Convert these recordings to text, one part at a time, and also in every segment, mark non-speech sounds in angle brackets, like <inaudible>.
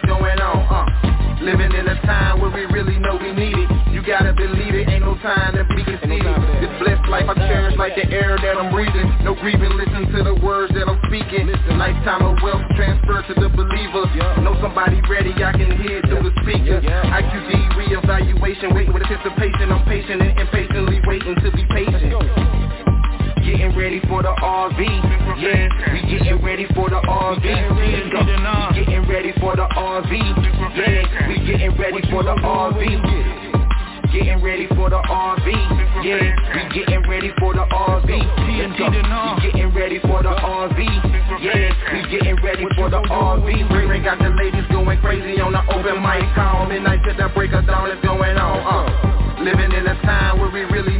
is going on. Uh. Living in a time where we really know we need it. You gotta believe it, ain't no time to be conceited. This blessed life I cherish like the air that I'm breathing. No grieving, listen to the words that I'm speaking. Lifetime of wealth transfer to the believer. Know somebody ready, I can hear through the speaker. IQD reevaluation, waiting with anticipation. I'm patient and impatiently waiting to be patient. Getting ready for the RV, yeah. We getting ready for the RV. Let's. We getting ready for the RV, yeah. We getting ready for the RV. Getting ready for the RV, yeah. We getting ready for the RV. Let's. We getting ready for the RV, yeah. We getting ready for the RV. Ray Ray got the ladies going crazy on the open mic call. Midnight to the break of dawn is going on. Uh. Living in a time where we really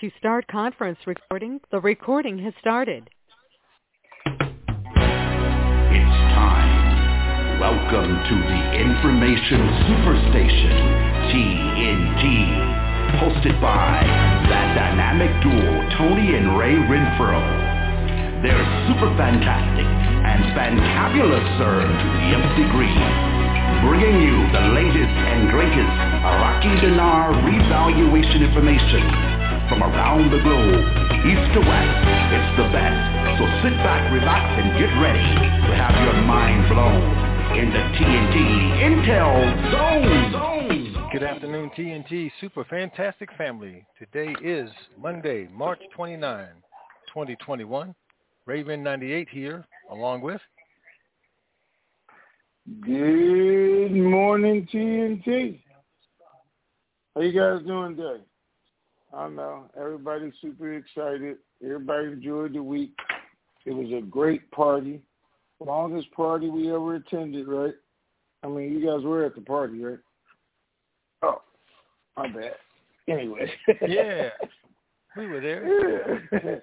To start conference recording, the recording has started. It's time. Welcome to the Information Superstation, TNT. Hosted by that dynamic duo, Tony and Ray Renfro. They're super fantastic and fantabulous, sir, to the nth degree. Bringing you the latest and greatest Iraqi dinar revaluation information from around the globe, east to west. It's the best. So sit back, relax, and get ready to have your mind blown in the TNT Intel Zone. Zone. Good afternoon, TNT Super Fantastic Family. Today is Monday, March 29, 2021. Raven 98 here, along with Good morning, TNT. How you guys doing today? I know everybody's super excited. Everybody enjoyed the week. It was a great party, longest party we ever attended. Right? I mean, you guys were at the party, right? Oh, my bad. Anyway. <laughs> yeah, we were there. <laughs>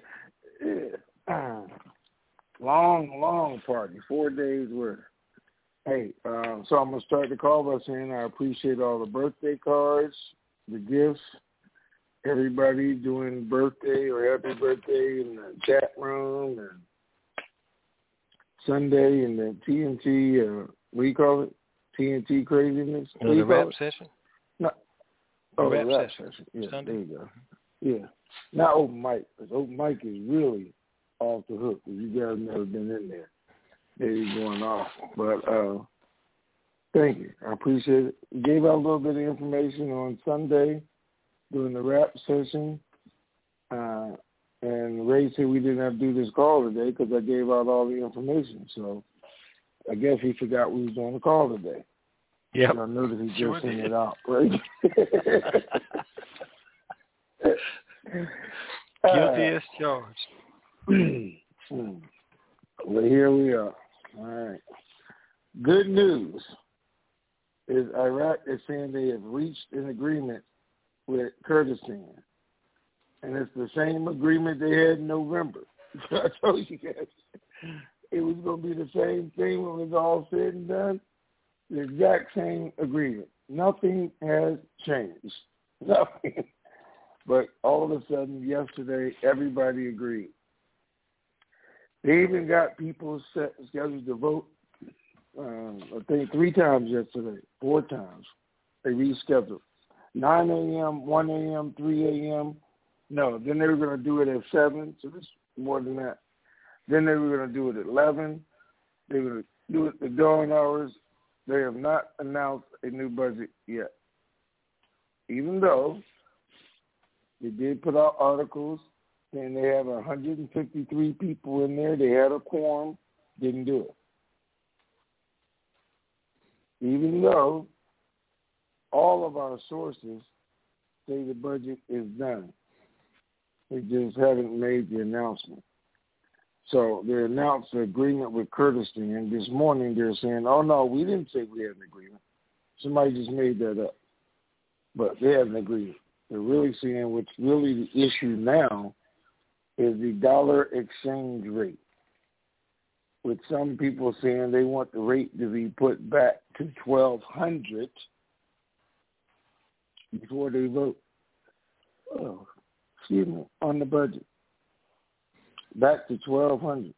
yeah. yeah. <clears throat> long, long party, four days worth. Hey, uh, so I'm gonna start the call by saying I appreciate all the birthday cards, the gifts, everybody doing birthday or happy birthday in the chat room and Sunday in the TNT. Uh, what do you call it? TNT craziness. No, the rap session. No. Oh, the rap, rap session. session. Yeah, Sunday. there you go. Yeah, not open mic because open mic is really off the hook. If you guys never been in there, they're going off. But uh, thank you, I appreciate it. Gave out a little bit of information on Sunday during the rap session, uh, and Ray said we didn't have to do this call today because I gave out all the information. So I guess he forgot we was doing the call today. Yeah, I noticed he just sure sent it out. Right. <laughs> <laughs> Guilty as charged. <clears throat> well, here we are. All right. Good news is Iraq is saying they have reached an agreement with Kurdistan. And it's the same agreement they had in November. <laughs> I told you guys it was going to be the same thing when it was all said and done. The exact same agreement. Nothing has changed. <laughs> Nothing. But all of a sudden, yesterday, everybody agreed. They even got people set scheduled to vote. Um, I think three times yesterday, four times. They rescheduled. 9 a.m., 1 a.m., 3 a.m. No, then they were going to do it at 7, so it's more than that. Then they were going to do it at 11. They were going to do it the dawn hours. They have not announced a new budget yet. Even though they did put out articles saying they have 153 people in there. They had a quorum, didn't do it. Even though all of our sources say the budget is done, they just haven't made the announcement. So they announced the agreement with Kurdistan. And this morning they're saying, oh, no, we didn't say we had an agreement. Somebody just made that up. But they have an agreement. They're really saying what's really the issue now is the dollar exchange rate. With some people saying they want the rate to be put back to twelve hundred before they vote. Oh, excuse me, on the budget. Back to twelve hundred.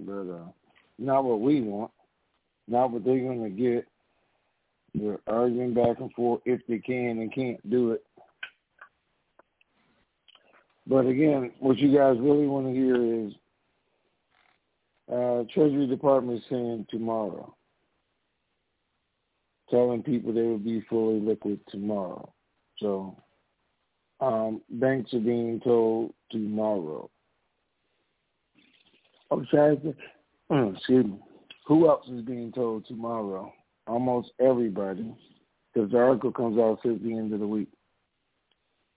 But uh not what we want. Not what they're gonna get. They're arguing back and forth if they can and can't do it. But again, what you guys really want to hear is uh, Treasury Department is saying tomorrow, telling people they will be fully liquid tomorrow. So um, banks are being told tomorrow. I'm sorry. Excuse me. Who else is being told tomorrow? almost everybody, because the article comes out at the end of the week.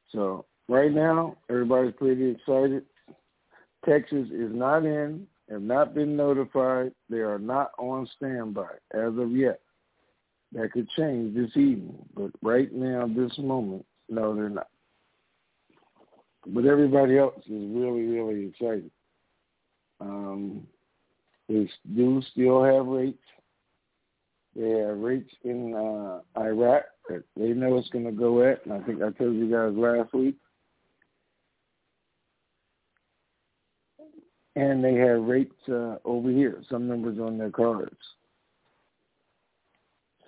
So right now, everybody's pretty excited. Texas is not in, have not been notified. They are not on standby as of yet. That could change this evening, but right now, this moment, no, they're not. But everybody else is really, really excited. Um, they do still have rates they have rates in uh, Iraq that they know it's going to go at, and I think I told you guys last week. And they have rates uh, over here, some numbers on their cards.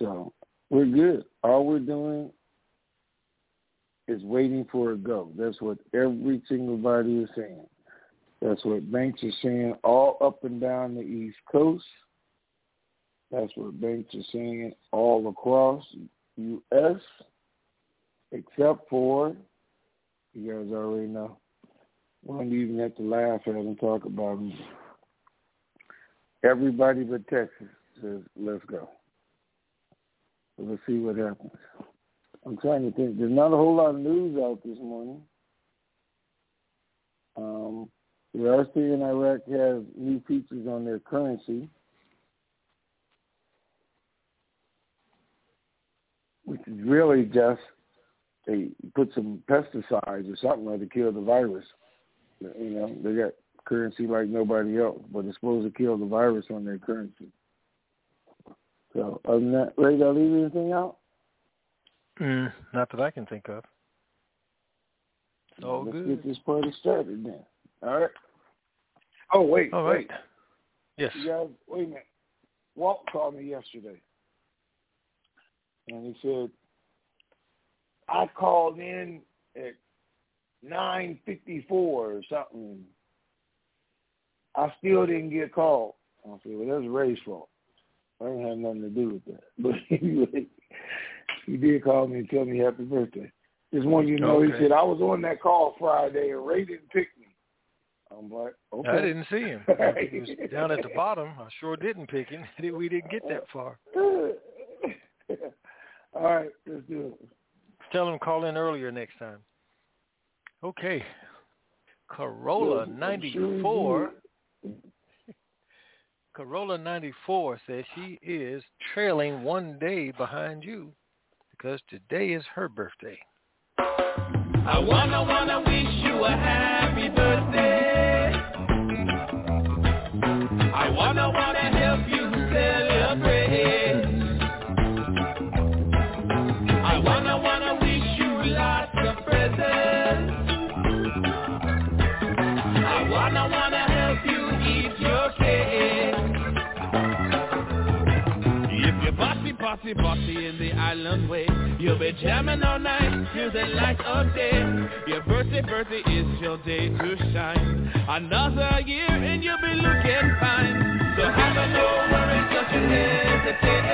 So we're good. All we're doing is waiting for a go. That's what every single body is saying. That's what banks are saying all up and down the East Coast. That's what banks are saying all across U.S. except for, you guys already know, we don't even have to laugh at and talk about them. Everybody but Texas says, let's go. Let's see what happens. I'm trying to think. There's not a whole lot of news out this morning. Um, the RC in Iraq has new features on their currency, which is really just they put some pesticides or something to kill the virus. You know, they got currency like nobody else, but it's supposed to kill the virus on their currency. So, other than that, Ray, did I leave anything out? Mm, not that I can think of. All Let's good. get this party started then. All right. Oh wait, All right. wait. Yes. You guys, wait a minute. Walt called me yesterday, and he said I called in at nine fifty four or something. I still didn't get called. I said, well, that's Ray's fault. I don't have nothing to do with that. <laughs> But anyway, he did call me and tell me happy birthday. Just want you to know, Okay. he said, I was on that call Friday and Ray didn't pick me. I'm like, okay. I didn't see him. He was <laughs> down at the bottom. I sure didn't pick him. <laughs> We didn't get that far. All right, let's do it. Tell him call in earlier next time. Okay. Corolla Yeah, I'm 94. Corolla 94 says she is trailing one day behind you because today is her birthday. I wanna wanna wish you a happy birthday. I wanna wanna help you bossy, bossy in the island way, you'll be jamming all night till the light of day. Your birthday, birthday is your day to shine. Another year and you'll be looking fine. So have a no worries, don't you hesitate.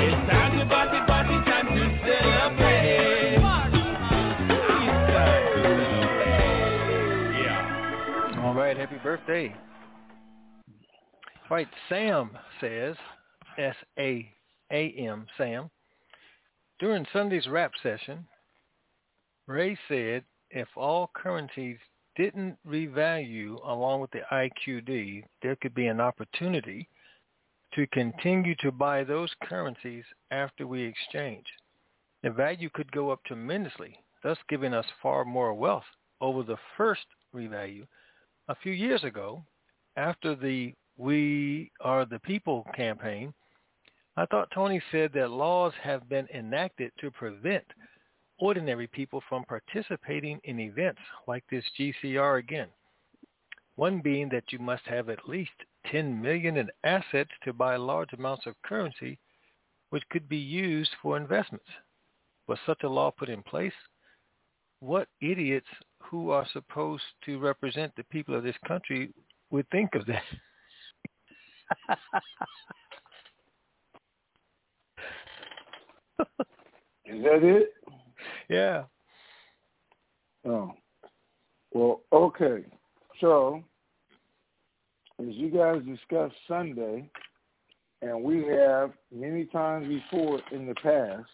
It's time to party, party, time to celebrate. Time to celebrate. Yeah. All right, happy birthday. Right, Sam says, S-A-A-M, Sam. During Sunday's rap session, Ray said if all currencies didn't revalue along with the IQD, there could be an opportunity to continue to buy those currencies after we exchange. The value could go up tremendously, thus giving us far more wealth over the first revalue. A few years ago, after the We Are the People campaign, I thought Tony said that laws have been enacted to prevent ordinary people from participating in events like this GCR again. One being that you must have at least 10 million in assets to buy large amounts of currency which could be used for investments. Was such a law put in place? What idiots who are supposed to represent the people of this country would think of that? <laughs> <laughs> Is that it? yeah. Oh. Well, okay. So, as you guys discussed Sunday, and we have many times before in the past,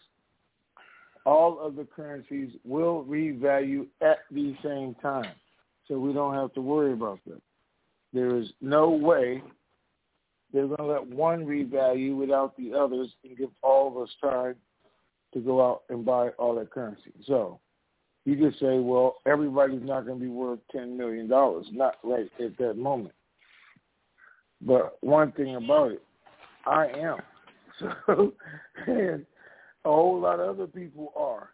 all of the currencies will revalue at the same time. So we don't have to worry about that. There is no way they're going to let one revalue without the others and give all of us time to go out and buy all that currency. So you just say, well, everybody's not going to be worth $10 million. Not right at that moment. But one thing about it, I am. <laughs> So, and a whole lot of other people are.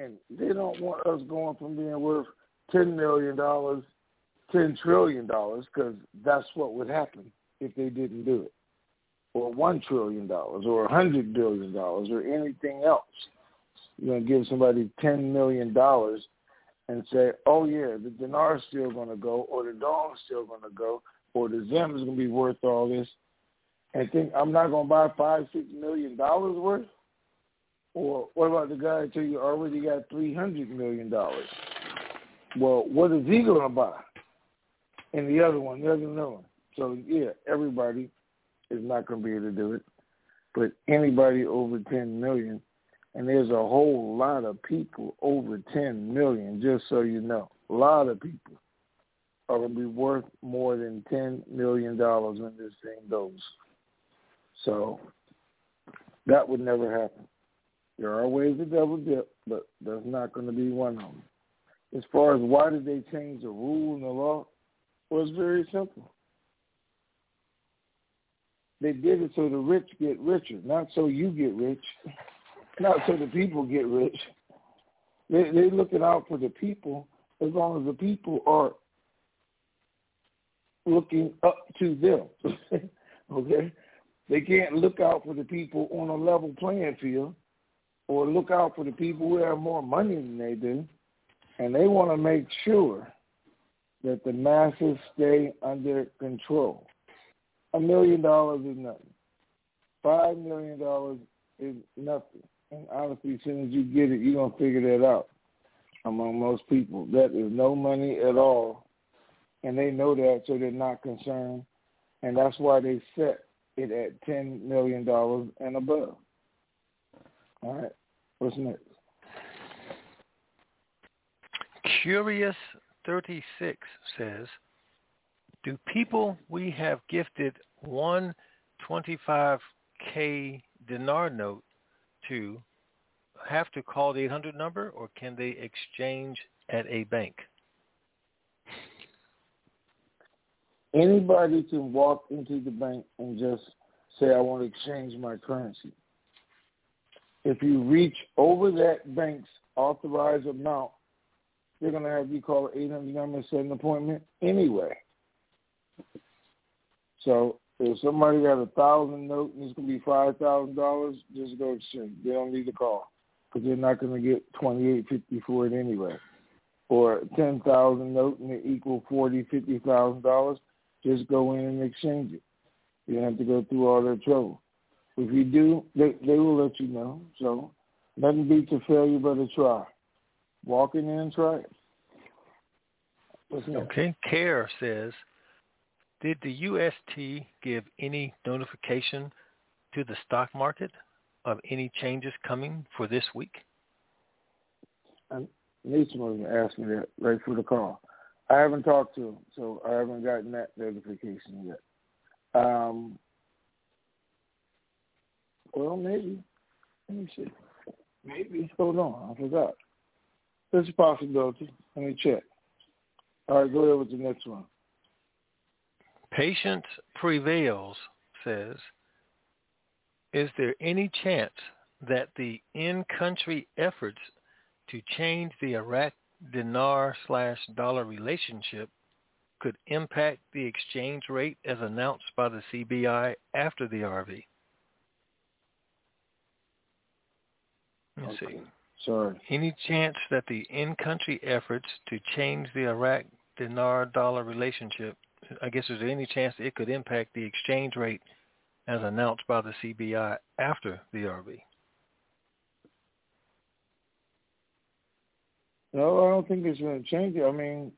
And they don't want us going from being worth $10 million, $10 trillion, because that's what would happen if they didn't do it. Or $1 trillion, or a $100 billion, or anything else. You're to give somebody $10 million and say, oh, yeah, the dinar's still going to go, or the dong's still going to go, or the zim is going to be worth all this, and think I'm not to buy five, six million dollars worth? Or what about the guy until you already got three hundred million dollars? Well, what is he to buy? And the other one, the other one. So yeah, everybody is not going to be able to do it. but anybody over 10 million, and there's a whole lot of people over 10 million, just so you know. A lot of people are going to be worth more than $10 million when this thing goes. So that would never happen. There are ways to double dip, but that's not going to be one of them. As far as why did they change the rule and the law, well, it's very simple. They did it so the rich get richer, not so you get rich, <laughs> not so the people get rich. They they looking out for the people as long as the people are looking up to them. <laughs> okay? They can't look out for the people on a level playing field or look out for the people who have more money than they do. And they want to make sure that the masses stay under control. A million dollars is nothing. Five million dollars is nothing. And honestly, as soon as you get it, you're to figure that out among most people. That is no money at all. And they know that, so they're not concerned. And that's why they set it at $10 million and above. All right. What's next? Curious 36 says, do people we have gifted one 25K dinar note to have to call the 800 number or can they exchange at a bank? Anybody can walk into the bank and just say, I want to exchange my currency. If you reach over that bank's authorized amount, they're going to have you call an 800 number and set an appointment anyway. So if somebody got a thousand note and it's to be five thousand dollars, just go exchange. They don't need to call because they're not to get twenty eight fifty for it anyway. Or ten thousand note and it equal forty fifty thousand dollars, just go in and exchange it. You don't have to go through all that trouble. If you do, they they will let you know. So nothing beats a failure but a try. Walk in and try it. Okay. Care says, did the UST give any notification to the stock market of any changes coming for this week? And Nathan was me that right through the call. I haven't talked to him, so I haven't gotten that notification yet. Um, well, maybe. Let me see. Maybe. Hold on. I forgot. There's a possibility. Let me check. All right, go ahead with the next one. Patience Prevails says, is there any chance that the in-country efforts to change the Iraq dinar slash dollar relationship could impact the exchange rate as announced by the CBI after the RV? Let me okay. see. Sorry. Any chance that the in-country efforts to change the Iraq dinar-dollar relationship, I guess is there any chance it could impact the exchange rate as announced by the CBI after the RV? No, I don't think it's going to change it. I mean,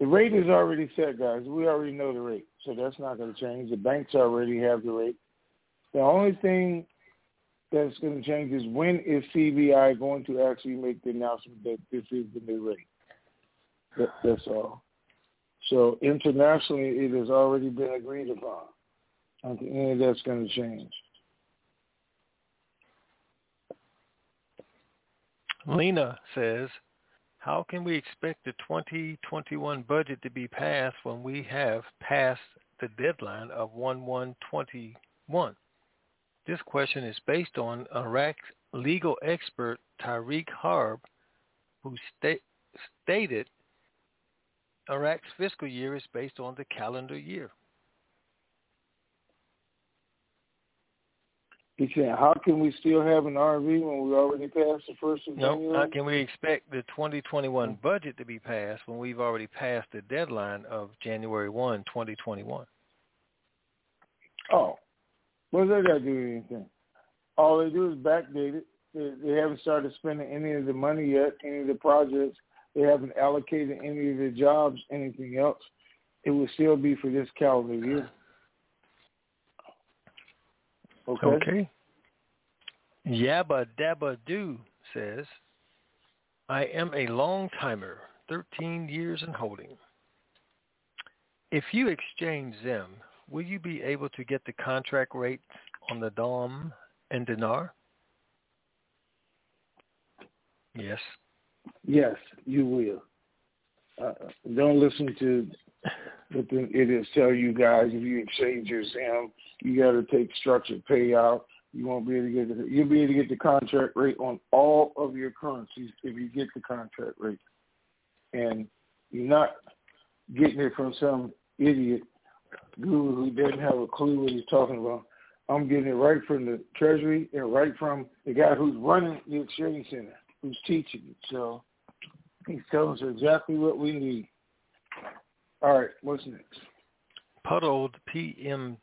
the rate is already set, guys. We already know the rate, so that's not going to change. The banks already have the rate. The only thing that's going to change is when is CBI going to actually make the announcement that this is the new rate? That, that's all. So internationally, it has already been agreed upon. I don't think any of that's going to change. Lena says, how can we expect the 2021 budget to be passed when we have passed the deadline of 1-1-21? This question is based on Iraq legal expert Tariq Harb, who sta- stated Iraq's fiscal year is based on the calendar year. He said, how can we still have an RV when we already passed the first of no, January? how can we expect the 2021 budget to be passed when we've already passed the deadline of January 1, 2021? Oh, what does that got to do with anything? All they do is backdate it. They, they haven't started spending any of the money yet, any of the projects. They haven't allocated any of the jobs, anything else. It will still be for this calendar year. Okay. Okay. Yabba Dabba Doo says, I am a long timer, 13 years in holding. If you exchange them, will you be able to get the contract rates on the DOM and dinar? Yes. Yes, you will. Uh, don't listen to what the, it is tell you guys. If you exchange your SAM, you got to take structured payout. You won't be able to get the, you'll be able to get the contract rate on all of your currencies if you get the contract rate, and you're not getting it from some idiot guru who doesn't have a clue what he's talking about. I'm getting it right from the Treasury and right from the guy who's running the exchange center, who's teaching it. So he's telling us exactly what we need. All right, what's next? Puddled PM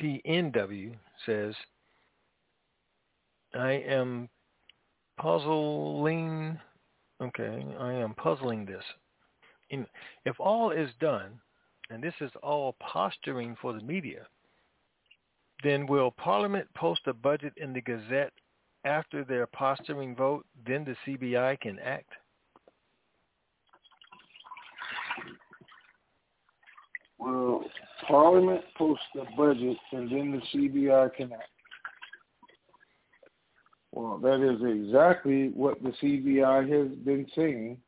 PNW says, I am puzzling. Okay, I am puzzling this. In, if all is done, and this is all posturing for the media, then will Parliament post a budget in the Gazette after their posturing vote? Then the CBI can act. Well, Parliament posts the budget and then the CBI can act. Well, that is exactly what the CBI has been saying,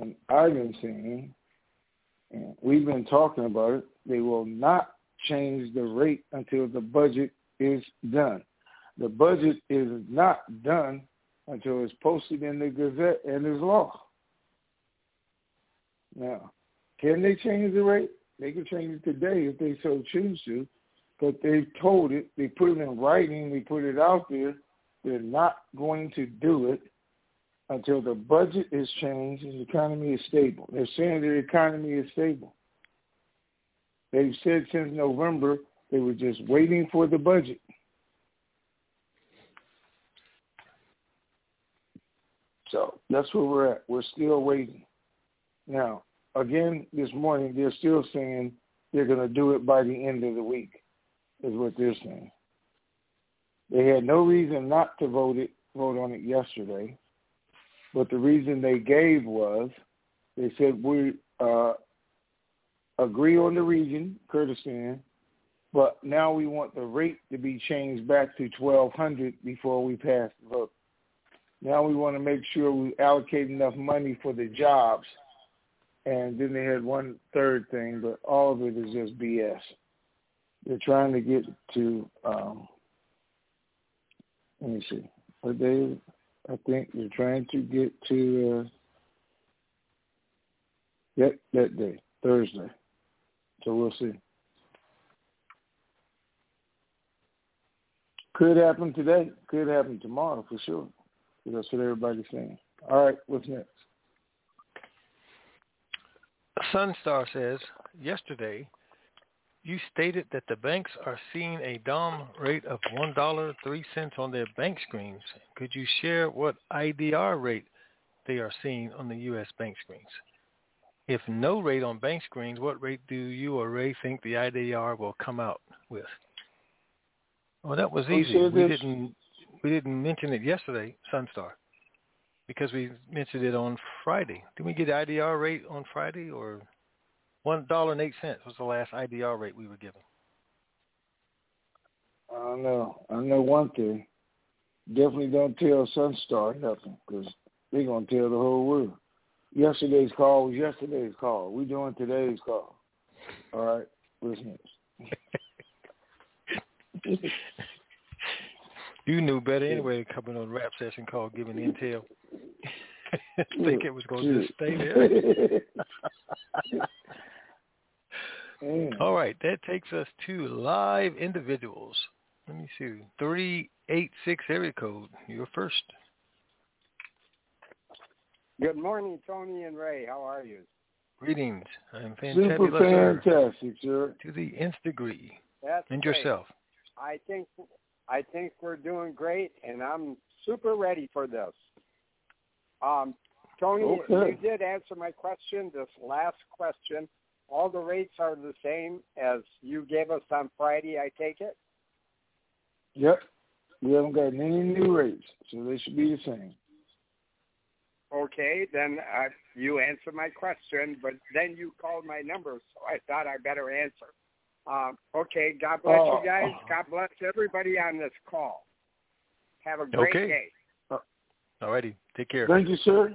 and I've been saying, and we've been talking about it. They will not change the rate until the budget is done. The budget is not done until it's posted in the Gazette and is law. Now, can they change the rate? They can change it today if they so choose to, but they've told it, they put it in writing, they put it out there. They're not going to do it until the budget is changed and the economy is stable. They're saying the economy is stable. They've said since November they were just waiting for the budget. So that's where we're at. We're still waiting. Now, again, this morning they're still saying they're going to do it by the end of the week, is what they're saying. They had no reason not to vote it vote on it yesterday, but the reason they gave was they said we uh, agree on the region, Kurdistan, but now we want the rate to be changed back to twelve hundred before we pass the vote. Now we want to make sure we allocate enough money for the jobs. And then they had one third thing, but all of it is just BS. They're trying to get to um, let me see. What day? I think they're trying to get to uh, that that day, Thursday. So we'll see. Could happen today. Could happen tomorrow for sure. That's what everybody's saying. All right, what's next? Sunstar says, yesterday you stated that the banks are seeing a DOM rate of $1.03 on their bank screens. Could you share what IDR rate they are seeing on the U.S. bank screens? If no rate on bank screens, what rate do you or Ray think the IDR will come out with? Well, that was easy. We didn't we didn't mention it yesterday, Sunstar, because we mentioned it on Friday. Did we get IDR rate on Friday or one dollar and eight cents was the last IDR rate we were given? I don't know. I know one thing. Definitely don't tell Sunstar nothing because they're gonna tell the whole world. Yesterday's call was yesterday's call. We're doing today's call. All right, listeners. <laughs> You knew better anyway coming on rap session called giving intel. <laughs> think it was going to just stay there. <laughs> All right, that takes us to live individuals. Let me see. 386 area code. You're first. Good morning, Tony and Ray. How are you? Greetings. I'm fantabulous. Super fantastic, sir. To the nth degree. That's and great. yourself. I think I think we're doing great, and I'm super ready for this. Um, Tony, okay. you did answer my question. This last question, all the rates are the same as you gave us on Friday. I take it. Yep. We haven't got any new rates, so they should be the same. Okay, then uh, you answer my question, but then you called my number, so I thought I better answer. Uh, okay, God bless Oh. you guys. God bless everybody on this call. Have a great day. Okay. day. Alrighty. Take care. Thank you, sir.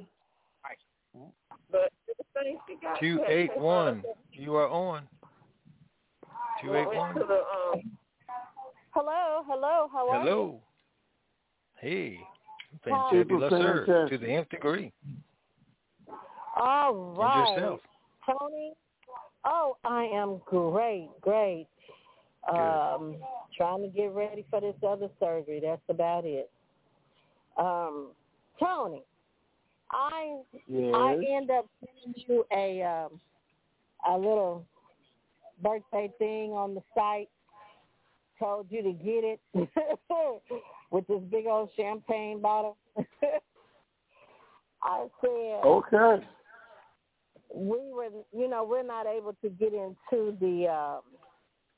Two eight one. You are on. Two eight one. Hello, hello, how are you? Hello. Hey. Hi. Fantabulous, sir. To the nth degree. All right. And yourself. Tony? Oh, I am great, great. Um, trying to get ready for this other surgery. That's about it. Um, Tony, I Yes. I end up sending you a um, a little birthday thing on the site. Told you to get it <laughs> with this big old champagne bottle. <laughs> I said Okay. We were, you know, we're not able to get into the um,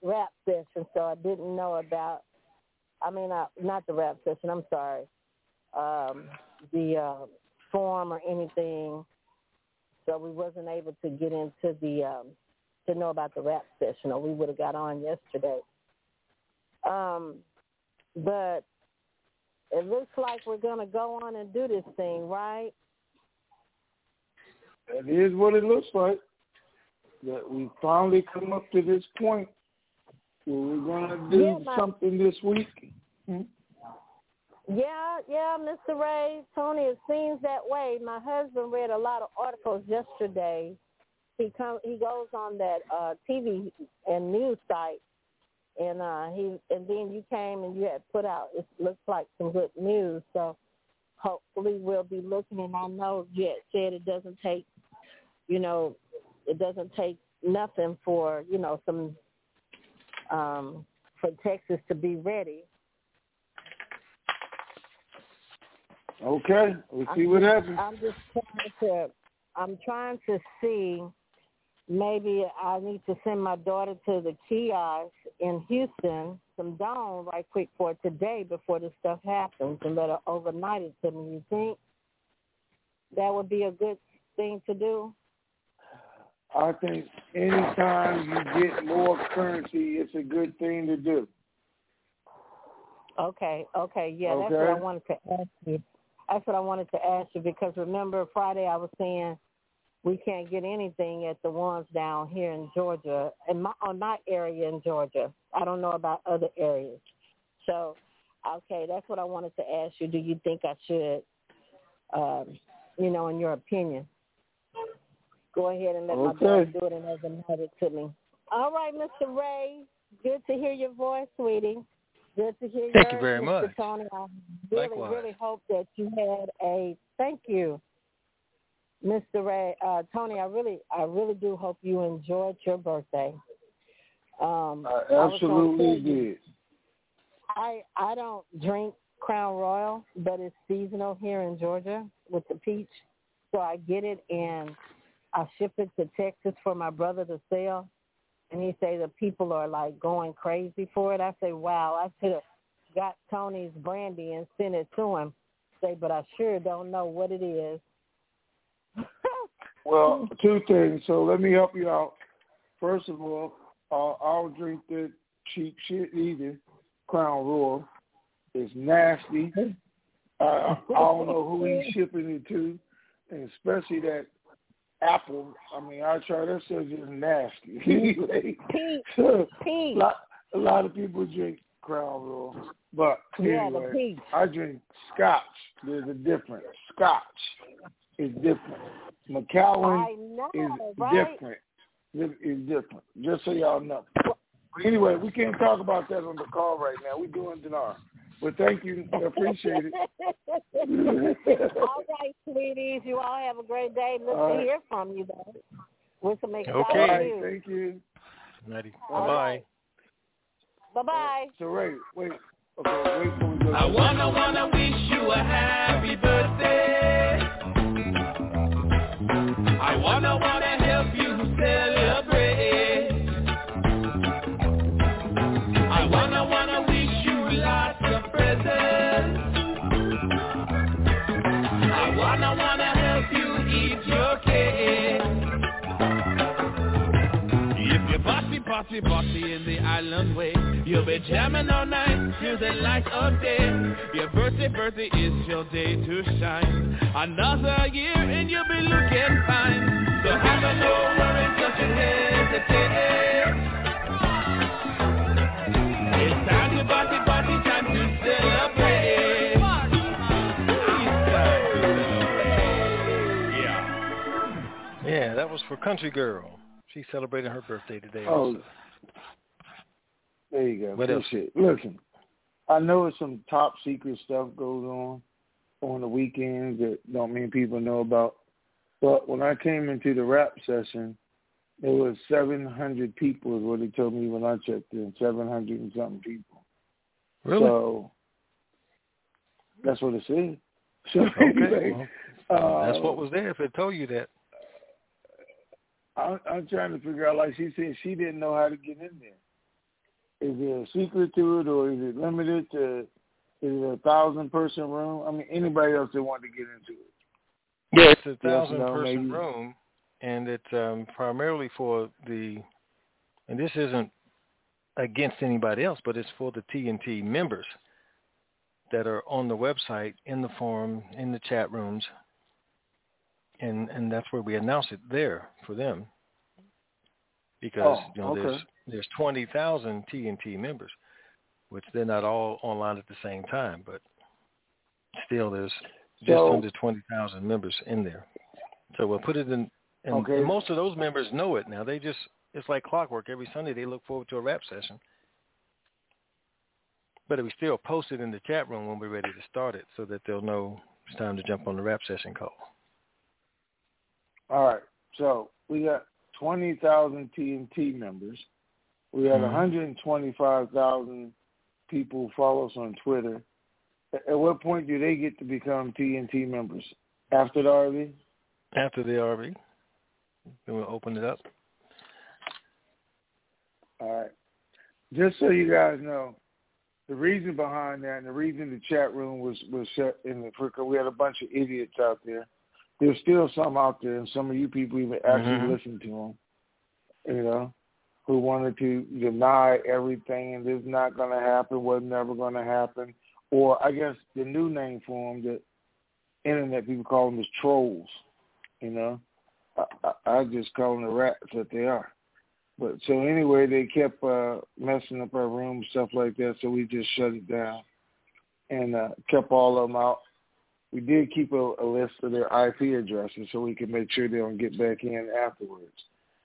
rap session, so I didn't know about. I mean, uh, not the rap session. I'm sorry. Um, the uh, form or anything. So we wasn't able to get into the um, to know about the rap session, or we would have got on yesterday. Um, but it looks like we're gonna go on and do this thing, right? That is what it looks like. That we finally come up to this point where we're gonna do Yeah, something this week. Yeah, yeah, Mr. Ray, Tony, it seems that way. My husband read a lot of articles yesterday. He come, he goes on that uh TV and news site, and uh he and then you came and you had put out. It looks like some good news. So hopefully we'll be looking. And I know you had said it doesn't take, you know, it doesn't take nothing for you know some um for Texas to be ready. Okay, we'll see I'm what just- happens. I'm just trying to. I'm trying to see. Maybe I need to send my daughter to the kiosk in Houston, some dawn right quick for today before this stuff happens, and let her overnight it to me. You think that would be a good thing to do? I think anytime you get more currency, it's a good thing to do. Okay, okay, yeah, okay. that's what I wanted to ask you. That's what I wanted to ask you because remember Friday I was saying we can't get anything at the ones down here in Georgia, in my on my area in Georgia. I don't know about other areas. So, okay, that's what I wanted to ask you. Do you think I should, um, you know, in your opinion, go ahead and let my daughter do it and overnight it to me? All right, Mr. Ray, good to hear your voice, sweetie. Good to hear you. Thank you very Mr. much. Tony. I really, Likewise. really hope that you had a thank you, Mr. Ray. Uh, Tony, I really, I really do hope you enjoyed your birthday. Um, I absolutely tell you, did. I I don't drink Crown Royal, but it's seasonal here in Georgia with the peach, so I get it and I ship it to Texas for my brother to sell. And he say the people are like going crazy for it. I say, wow, I should have got Tony's brandy and sent it to him. Say, but I sure don't know what it is. <laughs> Well, two things. So let me help you out. First of all, uh, I'll drink the cheap shit either. Crown Royal. It's nasty. <laughs> Uh, I don't know who he's shipping it to, and especially that apple. I mean, I try that stuff just nasty. anyway, Peach, so, a lot, a lot of people drink Crown Royal, but anyway, peach. I drink Scotch. There's a difference. Scotch is different. Macallan know, is right? different. It is different. Just so y'all know. But anyway, we can't talk about that on the call right now. We're doing dinar. But thank you. I appreciate it. <laughs> all right, sweeties. You all have a great day. Look All to right. hear from you, though. With some exciting Okay. All right, news. thank you. Righty. All Bye bye. right. Bye-bye. Uh, so Ray, wait. Okay, wait till we go. I wanna, wanna wish you a happy birthday. I wanna, wanna party, party in the island way. You'll be jamming all night till the light of day. Your birthday, birthday is your day to shine. Another year and you'll be looking fine. So have a no worries, don't you hesitate. It's time to party, party, time to celebrate. Time to celebrate. Yeah. Yeah, that was for Country Girl. She's celebrating her birthday today. Oh, also. there you go. What else? Appreciate. Listen, I know some top secret stuff goes on on the weekends that don't mean people know about. But when I came into the rap session, there was 700 people is what they told me when I checked in, 700 and something people. Really? So that's what it said. So okay. anyway, well, that's uh, what was there if it told you that. I'm, I'm trying to figure out, like she said, she didn't know how to get in there. Is there a secret to it, or is it limited to? Is it a thousand person room? I mean, anybody else that wanted to get into it. Yeah, it's a Yes, thousand no, person maybe. room, and it's um, primarily for the. And this isn't against anybody else, but it's for the TNT members that are on the website, in the forum, in the chat rooms, and and that's where we announce it there for them. Because Oh, you know okay. there's there's twenty thousand TNT members, which they're not all online at the same time, but still there's just So- under twenty thousand members in there. So we'll put it in, and, Okay. and most of those members know it now. They just it's like clockwork. Every Sunday they look forward to a rap session. But we still post it in the chat room when we're ready to start it, so that they'll know it's time to jump on the rap session call. All right. So we got 20,000 TNT members. We had Mhm. 125,000 people follow us on Twitter. At at what point do they get to become TNT members? After the RV? After the RV, then we'll open it up. All right. Just so you guys know, the reason behind that and the reason the chat room was was shut in the because we had a bunch of idiots out there. There's still some out there, and some of you people even actually Mhm. listen to them. You know, who wanted to deny everything and this is not going to happen, was never going to happen, or I guess the new name for them that internet people call them is trolls. You know, I, I, I just call them the rats that they are. But so anyway, they kept uh messing up our room, stuff like that. So we just shut it down and uh kept all of them out. We did keep a, a list of their IP addresses so we could make sure they don't get back in afterwards.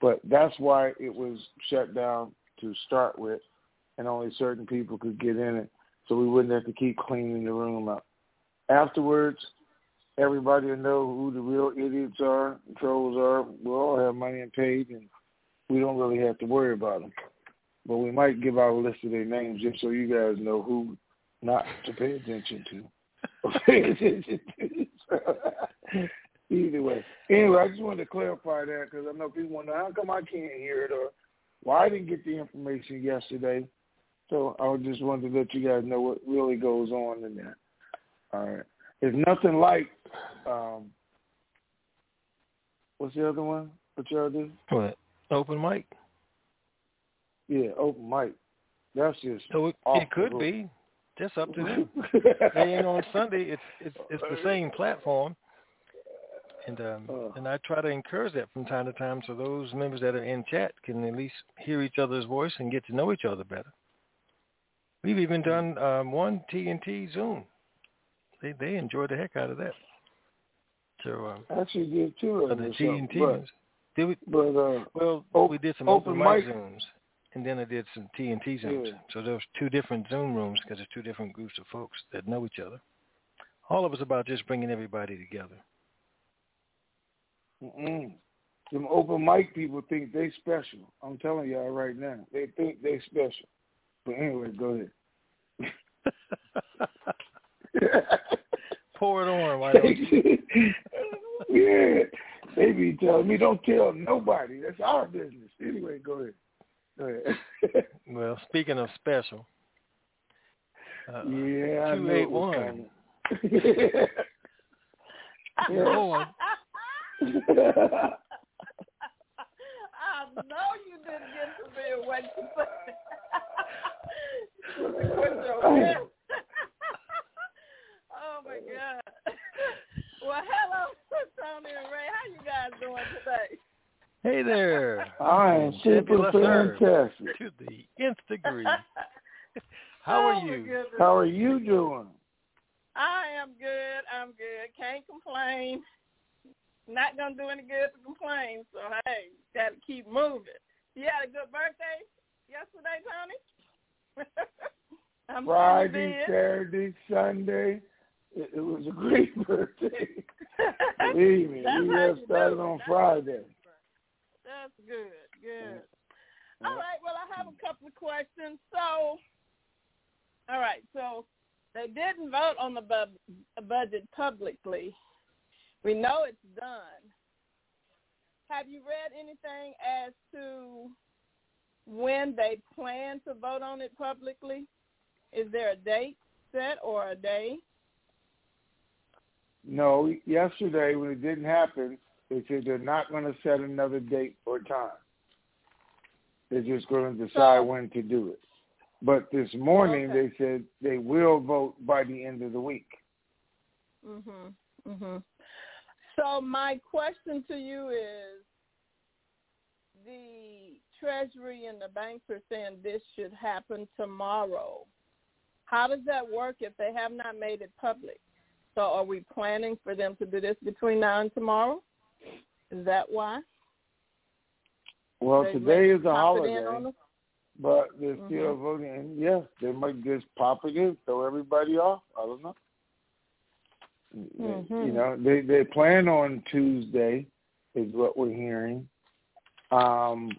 But that's why it was shut down to start with, and only certain people could get in it, so we wouldn't have to keep cleaning the room up. Afterwards, everybody will know who the real idiots are, and trolls are. We'll all have money and paid, and we don't really have to worry about them. But we might give out a list of their names just so you guys know who not to pay attention to. <laughs> Either way. Anyway, I just wanted to clarify that because I know people wonder how come I can't hear it or why I didn't get the information yesterday. So I just wanted to let you guys know what really goes on in that. All right. It's nothing like um what's the other one? What y'all do? What? Open mic? Yeah, open mic. That's just So it, it could be. Just up to them. <laughs> they ain't on Sunday. It's it's it's the same platform, and um, Uh. and I try to encourage that from time to time, so those members that are in chat can at least hear each other's voice and get to know each other better. We've even done um, one TNT Zoom. They they enjoyed the heck out of that. So um, actually did two of the them. TNT but. Did we? but uh Well, Op- we did some open open, mic mic- Zooms, and then I did some TNT Zooms. Yeah. So there was two different Zoom rooms because there's two different groups of folks that know each other. All of us about just bringing everybody together. Mm-mm. Them open mic people think they special. I'm telling y'all right now, they think they special. But anyway, go ahead. <laughs> Pour it on, why don't you? yeah, they be telling me don't tell nobody. That's our business. Anyway, go ahead. Go ahead. <laughs> Well, speaking of special, uh, yeah, I know it was 281. coming. Lord, <laughs> oh know you didn't get familiar what you said. Quit oh my God. Well, hello, Tony and Ray. How you guys doing today? Hey there. I am super fantastic. To the nth degree. <laughs> How are Oh, you? How are you doing? I am good. I'm good. Can't complain. Not gonna do any good to complain. So hey, gotta keep moving. You had a good birthday yesterday, Tony. <laughs> I'm Friday, did. Saturday, Sunday. It, it was a great <laughs> birthday. Believe me, That's we how got you started do on That's Friday. That's good. Good. All right. Well, I have a couple of questions. So, all right. So they didn't vote on the bu- budget publicly. We know it's done. Have you read anything as to when they plan to vote on it publicly? Is there a date set or a day? No, yesterday when it didn't happen, they said they're not going to set another date or time. They're just going to decide So- when to do it. But this morning Okay. they said they will vote by the end of the week. Mhm. Mhm. So my question to you is the treasury and the banks are saying this should happen tomorrow. How does that work if they have not made it public? So are we planning for them to do this between now and tomorrow? Is that why? Well, They today is a pop it in holiday, us? but they're still Mhm. voting. And yes, they might just pop it in, throw everybody off. I don't know. Mhm. You know, they they plan on Tuesday, is what we're hearing. Um,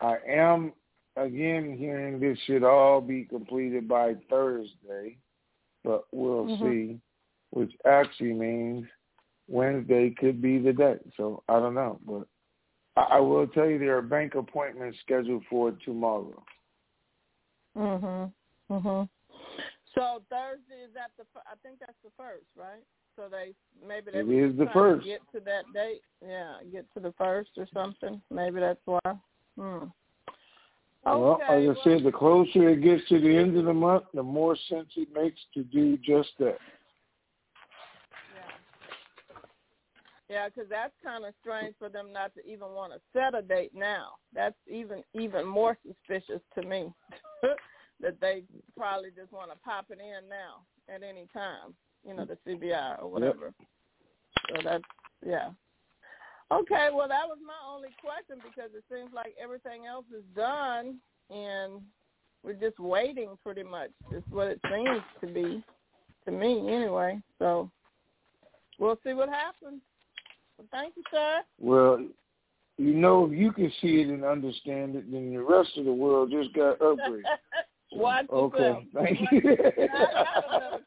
I am again hearing this should all be completed by Thursday, but we'll Mhm. see. Which actually means Wednesday could be the day. So I don't know, but I, I will tell you there are bank appointments scheduled for tomorrow. Mhm. Mhm. So Thursday is that the? I think that's the first, right? So they maybe they It is the first. to get to that date. Yeah, get to the first or something. Maybe that's why. Hmm. Well, as I said, the closer it gets to the end of the month, the more sense it makes to do just that. Yeah, because that's kind of strange for them not to even want to set a date now. That's even even more suspicious to me <laughs> that they probably just want to pop it in now at any time. You know, the CBI or whatever. So that's yeah. Okay, well that was my only question because it seems like everything else is done and we're just waiting pretty much. Is what it seems to be to me anyway. So we'll see what happens. Well, thank you, sir. Well, you know, if you can see it and understand it, then the rest of the world just got upgraded. <laughs> Watch Okay, yourself. thank you. Now, I got another-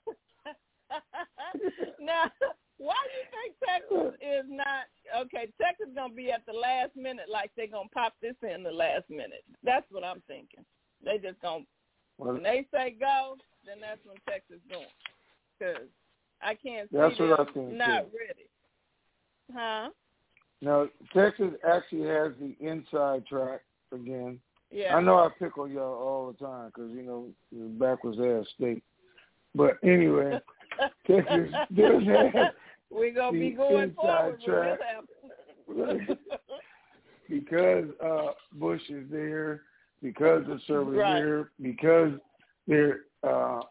now, why do you think Texas is not okay? Texas gonna be at the last minute, like they're gonna pop this in the last minute. That's what I'm thinking. They just gonna Well, when they say go, then that's when Texas going. Cause I can't see That's what I them think, not too. ready. Huh? now, Texas actually has the inside track again. Yeah. I know I pick on y'all all the time because, you know, you're a backwards ass state. But anyway, <laughs> Texas does have We're gonna be going forward track. <laughs> <laughs> because uh, Bush is there, because the servers Right. there, because they're uh,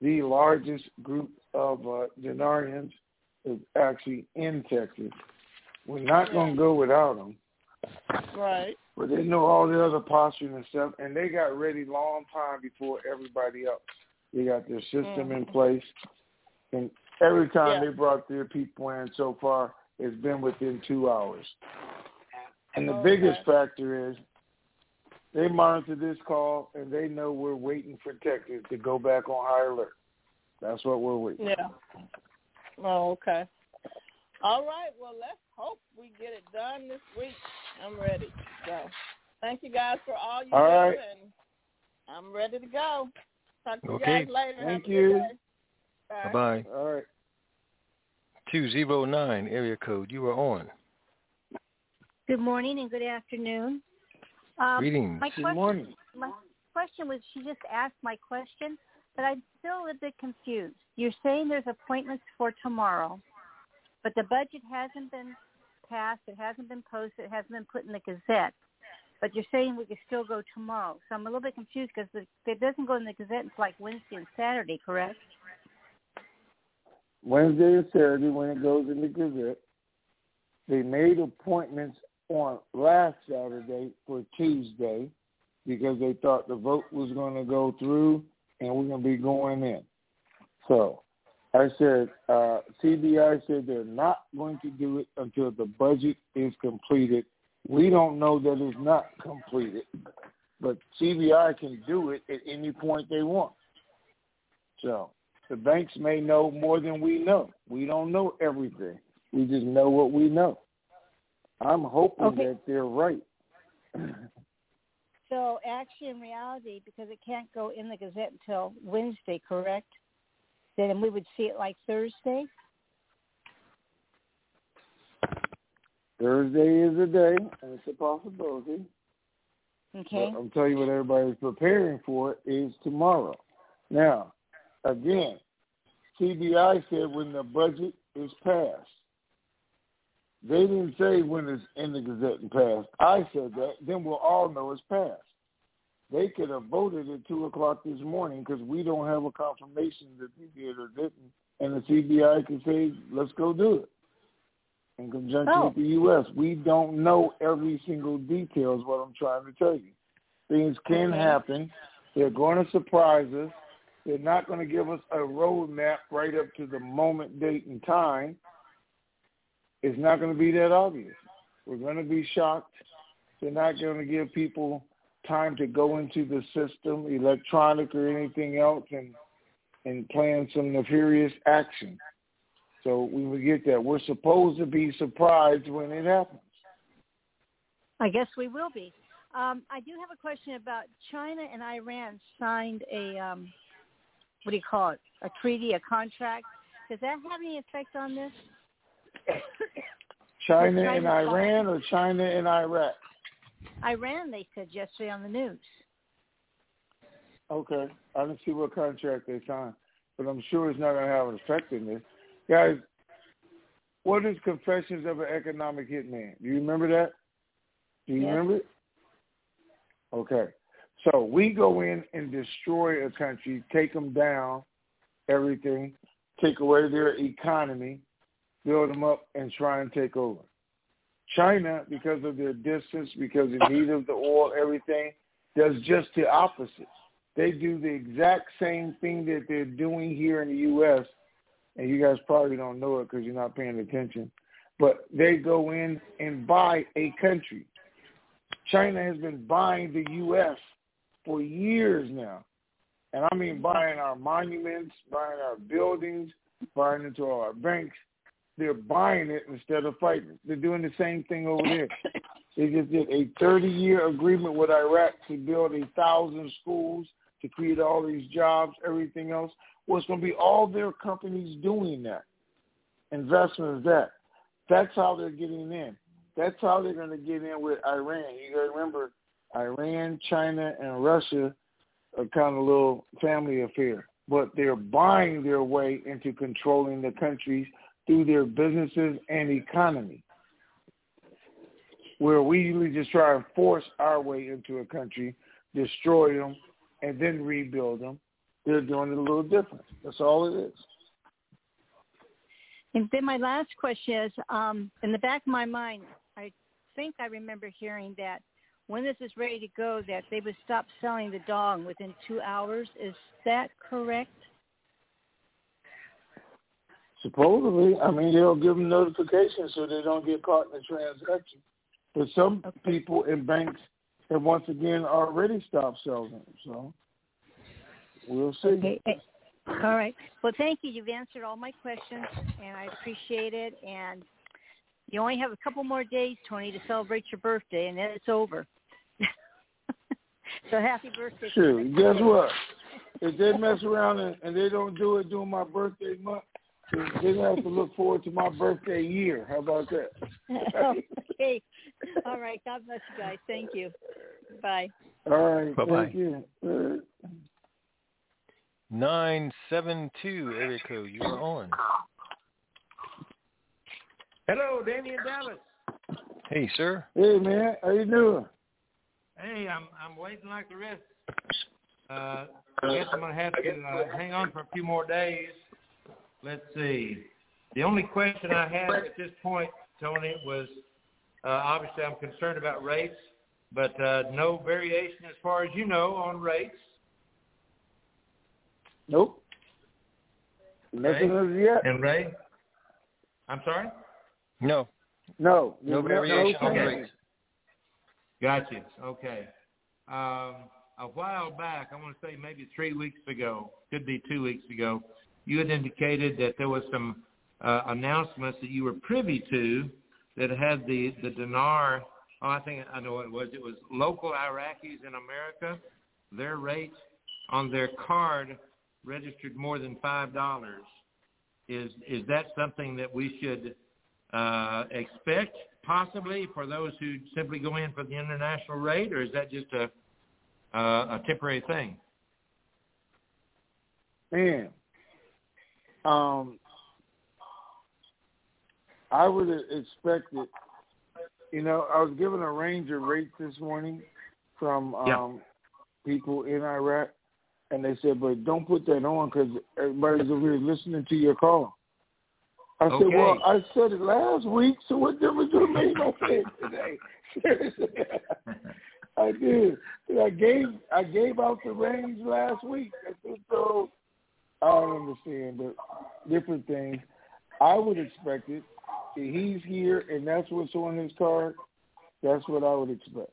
the largest group of uh, Denarians is actually in Texas. We're not going to go without them, right. but they know all the other postures and stuff, and they got ready long time before everybody else. They got their system in Mhm. place, and every time Yeah. they brought their people in so far, it's been within two hours. And the Okay. biggest factor is they monitor this call and they know we're waiting for Texas to go back on high alert. That's what we're waiting. Yeah. Oh, okay. All right. Well, let's hope we get it done this week. I'm ready. So, thank you guys for all you All do, right. and I'm ready to go. Talk to Okay. you guys later. Thank a good you. Bye. Bye-bye. All right. 209 area code. You are on. Good morning and good afternoon. Um, Greetings. My Good question, morning. my question was she just asked my question, but I'm still a little bit confused. You're saying there's appointments for tomorrow, but the budget hasn't been passed, it hasn't been posted, it hasn't been put in the Gazette. But you're saying we could still go tomorrow. So I'm a little bit confused because it doesn't go in the Gazette until like Wednesday and Saturday, correct? Wednesday and Saturday when it goes in the Gazette. They made appointments on last Saturday for Tuesday because they thought the vote was going to go through and we're going to be going in. So I said, uh, CBI said they're not going to do it until the budget is completed. We don't know that it's not completed, but CBI can do it at any point they want. So the banks may know more than we know. We don't know everything. We just know what we know. I'm hoping Okay. that they're right. <clears throat> So actually, in reality, because it can't go in the Gazette until Wednesday, correct? Then we would see it like Thursday. Thursday is a day, and it's a possibility. Okay. But I'm telling you what everybody's preparing for is tomorrow. Now, again, CBI said when the budget is passed. They didn't say when it's in the Gazette and passed. I said that. Then we'll all know it's passed. They could have voted at 2 o'clock this morning because we don't have a confirmation that they did or didn't. And the CBI can say, let's go do it in conjunction Oh. with the U.S. We don't know every single detail is what I'm trying to tell you. Things can mm-hmm. happen. They're going to surprise us. They're not going to give us a roadmap right up to the moment, date, and time. It's not going to be that obvious. We're going to be shocked. They're not going to give people time to go into the system, electronic or anything else, and and plan some nefarious action. So we would get that we're supposed to be surprised when it happens. I guess we will be. Um, I do have a question about China and Iran signed a um, what do you call it? A treaty, a contract. Does that have any effect on this? <laughs> China and. Iran or China and Iraq? Iran, they said yesterday on the news. Okay. I didn't see what contract they signed, but I'm sure it's not going to have an effect in this. Guys, what is Confessions of an Economic Hitman? Do you remember that? Do you Yes. remember it? Okay. So we go in and destroy a country, take them down, everything, take away their economy, build them up, and try and take over. China, because of their distance, because of need of the oil, everything, does just the opposite. They do the exact same thing that they're doing here in the U.S., and you guys probably don't know it because you're not paying attention, but they go in and buy a country. China has been buying the U.S. for years now. And I mean buying our monuments, buying our buildings, buying into our banks. They're buying it instead of fighting. They're doing the same thing over there. They just did a 30-year agreement with Iraq to build a thousand schools, to create all these jobs, everything else. Well, it's going to be all their companies doing that. Investment is that. That's how they're getting in. That's how they're going to get in with Iran. You got to remember, Iran, China, and Russia are kind of a little family affair, but they're buying their way into controlling the countries through their businesses and economy. Where we usually just try and force our way into a country, destroy them, and then rebuild them. They're doing it a little different. That's all it is. And then my last question is, um, in the back of my mind, I think I remember hearing that when this is ready to go, that they would stop selling the dong within two hours. Is that correct? Supposedly, I mean, they'll give them notifications so they don't get caught in the transaction. But some people in banks have once again already stopped selling them. So we'll see. Okay. eh, All right. Well, thank you. You've answered all my questions, and I appreciate it. And you only have a couple more days, Tony, to celebrate your birthday, and then it's over. <laughs> so happy birthday. Sure. guess what? If they mess around and, and they don't do it during my birthday month, they're gonna have to look forward to my birthday year. How about that? <laughs> okay. All right. God bless you guys. Thank you. Bye. All right. Bye-bye. Thank you. Uh, 972 area code. You are on. Hello, Danny in Dallas. Hey, sir. Hey, man. How you doing? Hey, I'm I'm waiting like the rest. Uh, I guess I'm gonna have to uh, hang on for a few more days. Let's see. The only question I had at this point, Tony, was uh, obviously I'm concerned about rates, but uh, no variation as far as you know on rates. Nope. Nothing Ray? as yet. And Ray, I'm sorry. No. No. No There's variation on change. rates. Gotcha. Okay. Um, a while back, I want to say maybe three weeks ago, could be two weeks ago, you had indicated that there was some uh, announcements that you were privy to that had the the dinar. Oh, I think I know what it was. It was local Iraqis in America. Their rate on their card registered more than five dollars. Is is that something that we should uh, expect possibly for those who simply go in for the international rate, or is that just a uh, a temporary thing? Man, um, I would have expected. You know, I was given a range of rates this morning from um, Yeah. people in Iraq, and they said, "But don't put that on because everybody's over here listening to your call." I said, "Well, I said it last week, so what difference does it make no say it today?" <laughs> <laughs> I did. I gave I gave out the range last week. I said, so I don't understand, but different things. I would expect it. If he's here and that's what's on his card, that's what I would expect.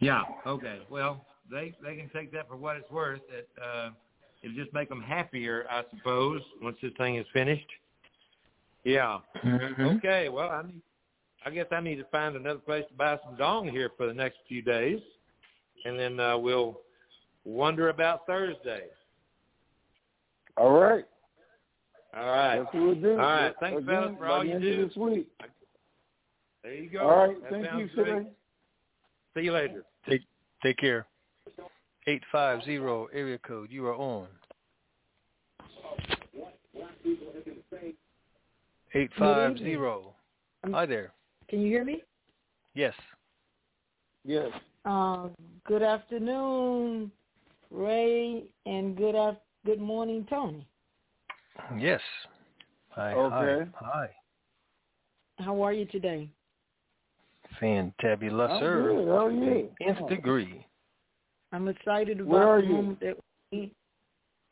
Yeah. Okay. Well, they they can take that for what it's worth. It uh, it'll just make them happier, I suppose, once this thing is finished. Yeah. Okay. Well, I need. I guess I need to find another place to buy some dong here for the next few days, and then uh, we'll wonder about Thursday. All right. All right. That's what we'll do. All right. Thanks, Again, fellas, for by all you do. This week. There you go. All right. That Thank you, great. sir. See you later. Take take care. Eight five zero area code. You are on. Eight five zero. Hi there. Can you hear me? Yes. Yes. Um, good afternoon, Ray, and good af- good morning, Tony. Yes. Hi. Okay. Hi. Hi. How are you today? Fantabulous, I'm sir. good. How are you? Nth degree. I'm excited about Where are the you? moment that we.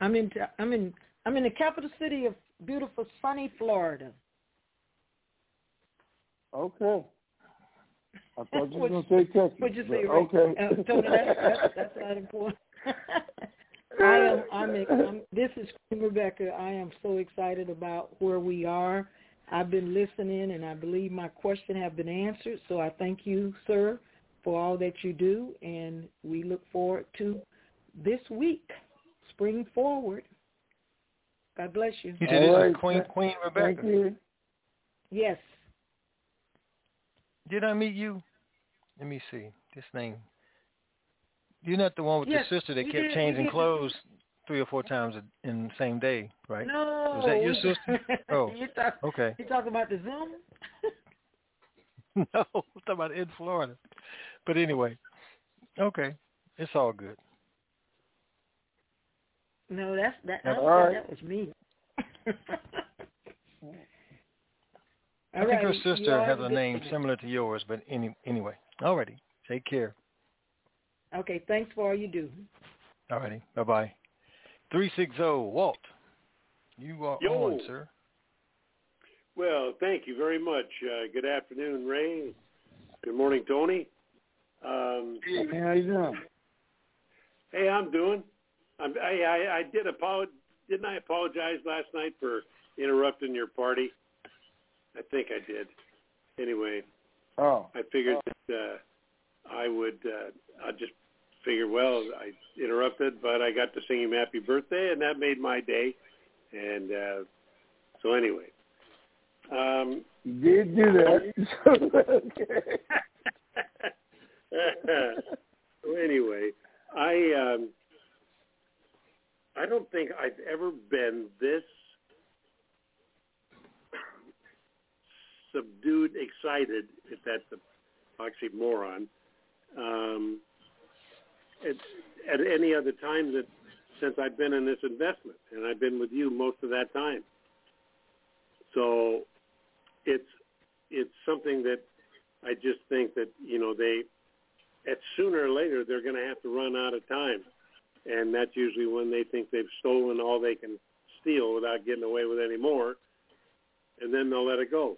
I'm in. I'm in. I'm in the capital city of beautiful sunny Florida. Okay. I thought you were What'd- going to say Texas. What'd you say, but Okay. Uh, Tony, that's, that's, <laughs> that's not important. <laughs> I am. <laughs> I'm, I'm. This is Queen Rebecca. I am so excited about where we are. I've been listening, and I believe my question have been answered. So I thank you, sir, for all that you do, and we look forward to this week. Spring forward. God bless you. You said this is right. Queen Queen Rebecca. Thank you. Yes. Did I meet you? Let me see. This name. You're not the one with Yes, the sister that kept did- changing clothes three or four times in the same day, right? No. Was that your sister? <laughs> Oh, you talk, okay. You talking about the Zoom? <laughs> no, I'm talking about in Florida. But anyway, okay, it's all good. No, that's that. That's That, all right. that was me. <laughs> I think her Alrighty, you sister has a name similar to yours, but any anyway. Alrighty, take care. Okay, thanks for all you do. All righty. bye bye. Three six zero Walt, you are Yo. on, sir. Well, thank you very much. Uh, good afternoon, Ray. Good morning, Tony. Um, Hey, how you doing? hey, I'm doing. I'm, I, I I did apologize. Didn't I apologize last night for interrupting your party? I think I did. Anyway, Oh. I figured that uh, I would. Uh, I just figured, well, I interrupted, but I got to sing him happy birthday, and that made my day. And uh, so, anyway, Um, you did do that. <laughs> well, <laughs> anyway, I um, I don't think I've ever been this subdued, excited, if that's a oxymoron, um, at, at any other time that since I've been in this investment, and I've been with you most of that time. So it's it's something that I just think that you know they at sooner or later they're going to have to run out of time, and that's usually when they think they've stolen all they can steal without getting away with any more, and then they'll let it go.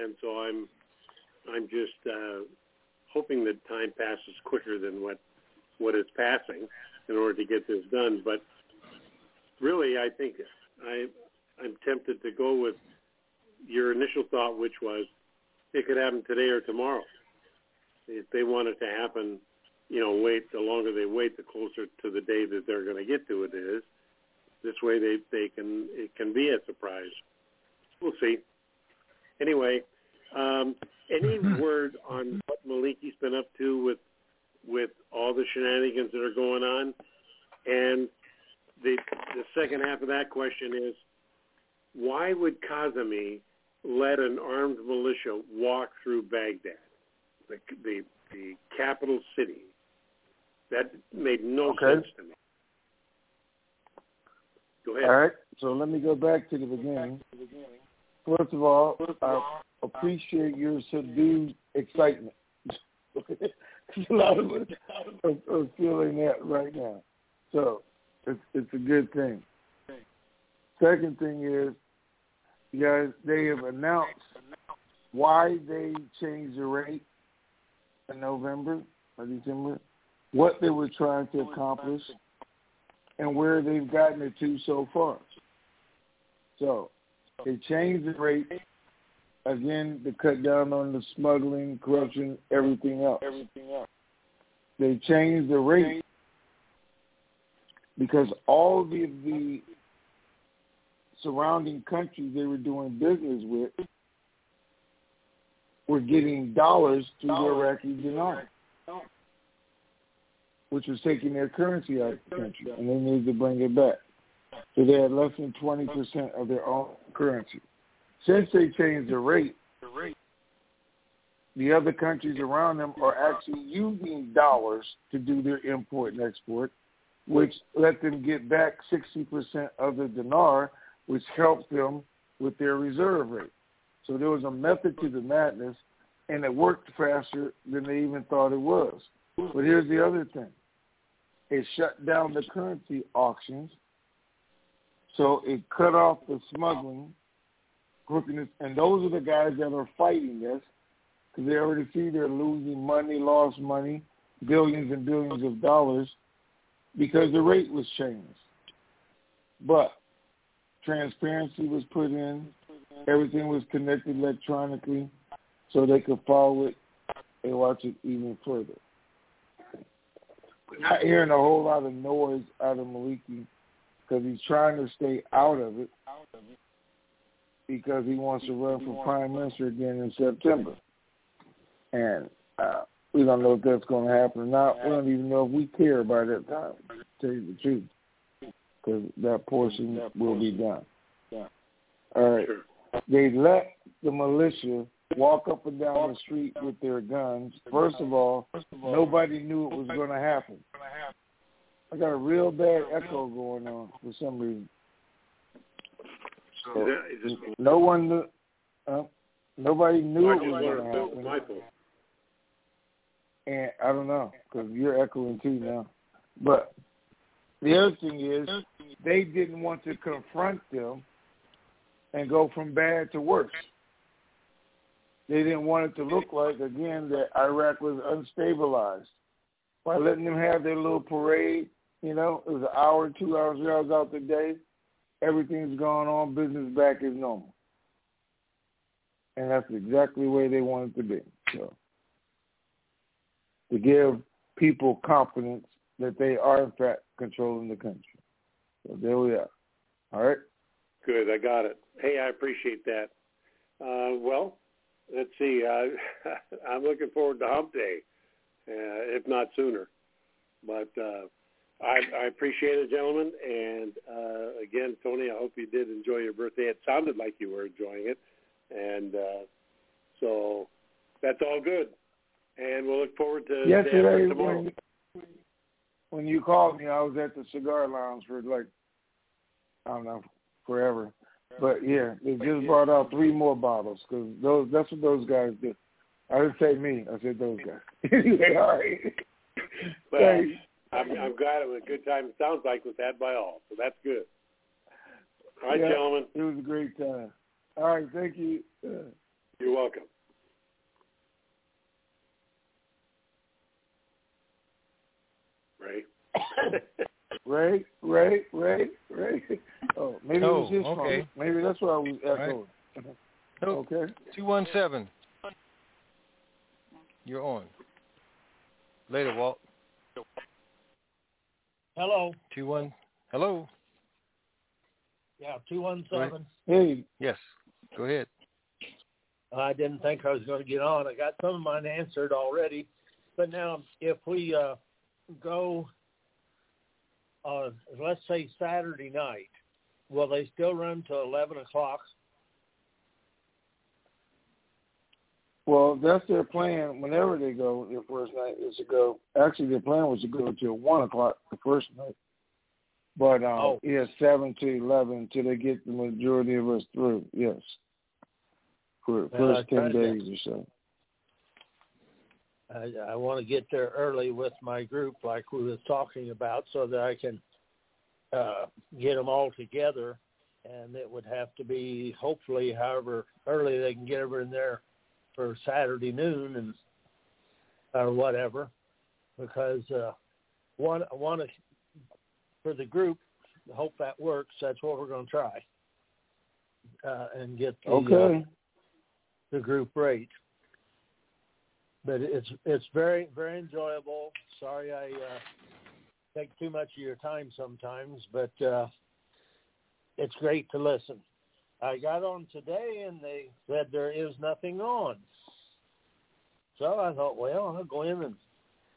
And so I'm I'm just uh, hoping that time passes quicker than what what is passing in order to get this done. But really, I think I I'm tempted to go with your initial thought, which was it could happen today or tomorrow. If they want it to happen, you know, wait. The longer they wait, the closer to the day that they're going to get to it is. This way, they they can it can be a surprise. We'll see. Anyway, um, any <laughs> word on what Maliki's been up to with with all the shenanigans that are going on? And the the second half of that question is, why would Kazemi let an armed militia walk through Baghdad, the the, the capital city? That made no Okay. sense to me. Go ahead. All right. So let me go back to the beginning. First of all, appreciate your subdued excitement. a lot of us are, are feeling that right now. So it's it's a good thing. Second thing is, you guys, they have announced why they changed the rate in November or December, what they were trying to accomplish, and where they've gotten it to so far. So they changed the rate again to cut down on the smuggling, corruption, everything else. Everything else. They changed the rate because all of the, the surrounding countries they were doing business with were getting dollars through the Iraqi dinar, which was taking their currency out of the country, and they needed to bring it back. So they had less than 20% of their own currency. Since they changed the rate, the other countries around them are actually using dollars to do their import and export, which let them get back 60% of the dinar, which helps them with their reserve rate. So there was a method to the madness, and it worked faster than they even thought it was. But here's the other thing. It shut down the currency auctions, so it cut off the smuggling, and those are the guys that are fighting this because they already see they're losing money, lost money, billions and billions of dollars because the rate was changed. But transparency was put in, everything was connected electronically so they could follow it and watch it even further. We're not hearing a whole lot of noise out of Maliki because he's trying to stay out of it because he wants to run for prime minister again in September. And uh, we don't know if that's going to happen or not. We don't even know if we care by that time, to tell you the truth, because that portion will be done. All right. They let the militia walk up and down the street with their guns. First of all, nobody knew it was going to happen. I got a real bad echo going on for some reason. So, no one knew. Uh, nobody knew it was going to happen. Fault. And I don't know because you're echoing too now. But the other thing is, they didn't want to confront them and go from bad to worse. They didn't want it to look like again that Iraq was unstabilized by letting them have their little parade. You know, it was an hour, two hours, three hours out the day. Everything's going on. Business back is normal, and that's exactly where they want it to be. So to give people confidence that they are in fact controlling the country. So there we are. All right. Good, I got it. Hey, I appreciate that. Uh, well, let's see. Uh, <laughs> I'm looking forward to Hump Day, uh, if not sooner. But uh, I, I appreciate it, gentlemen. And uh, again, Tony, I hope you did enjoy your birthday. It sounded like you were enjoying it, and uh, so that's all good. And we'll look forward to Yesterday, tomorrow. when, when you called me, I was at the cigar lounge for like I don't know forever. But yeah, they just brought out three more bottles because those that's what those guys do. I didn't say me. I said those guys. <laughs> all right. Well, Thanks. I'm, I'm glad it was a good time. It sounds like was had by all, so that's good. All right, Yeah, gentlemen. It was a great time. All right, thank you. Uh, <clears throat> You're welcome. Ray. <coughs> Ray, Ray, Ray, Ray. Oh, maybe it was Oh, his okay. phone. Maybe that's why I was right. <coughs> Nope. Okay. Two one seven. You're on. Later, Walt. Hello. Two one. Hello. Yeah, two one seven. Hey. Yes. Go ahead. I didn't think I was going to get on. I got some of mine answered already, but now if we uh, go, uh, let's say Saturday night, will they still run to eleven o'clock? Well, that's their plan. Whenever they go, their first night is to go. Actually, their plan was to go until one o'clock the first night. But um, Oh. yeah, seven to eleven till they get the majority of us through. Yes, for the first ten tried to- days or so. I, I want to get there early with my group, like we was talking about, so that I can uh, get them all together. And it would have to be hopefully, however early they can get everyone there for Saturday noon and or whatever, because uh, one to for the group. Hope that works. That's what we're going to try, uh, and get the uh, the group rate. But it's it's very very enjoyable. Sorry I uh, take too much of your time sometimes, but uh, it's great to listen. I got on today and they said there is nothing on. So I thought, well, I'll go in and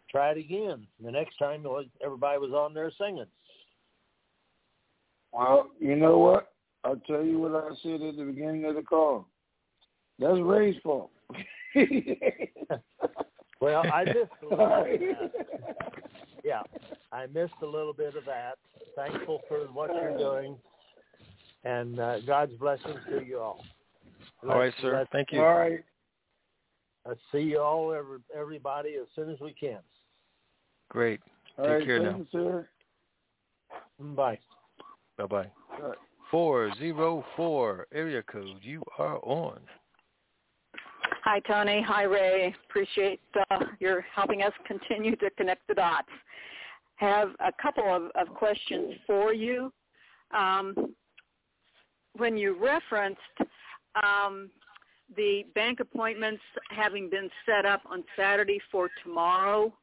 try it again. The next time everybody was on there singing. Well, you know what? I'll tell you what I said at the beginning of the call. That's Ray's fault. <laughs> Well, I missed a little bit of that. <laughs> Yeah, I missed a little bit of that. Thankful for what you're doing, and uh, God's blessings to you all. All right, Let's- sir. Thank you. All right. Let's see you all, every, everybody, as soon as we can. Great. All Take right, care thank now. you, sir. Bye. Bye bye. All right. Four zero four area code. You are on. Hi, Tony. Hi, Ray. Appreciate uh, your helping us continue to connect the dots. Have a couple of, of questions for you. Um, when you referenced um, the bank appointments having been set up on Saturday for tomorrow,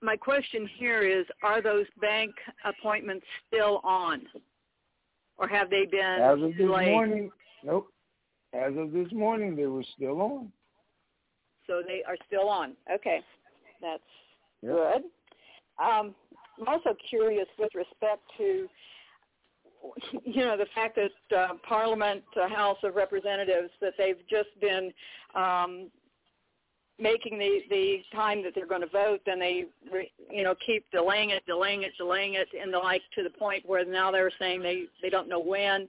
my question here is, are those bank appointments still on? Or have they been As of this delayed? morning, nope. As of this morning, they were still on. So they are still on. Okay, that's Yep. good. Um, I'm also curious with respect to, <laughs> you know, the fact that uh, Parliament, uh, House of Representatives, that they've just been um, making the the time that they're going to vote, then they, re, you know, keep delaying it, delaying it, delaying it, and the like to the point where now they're saying they they don't know when.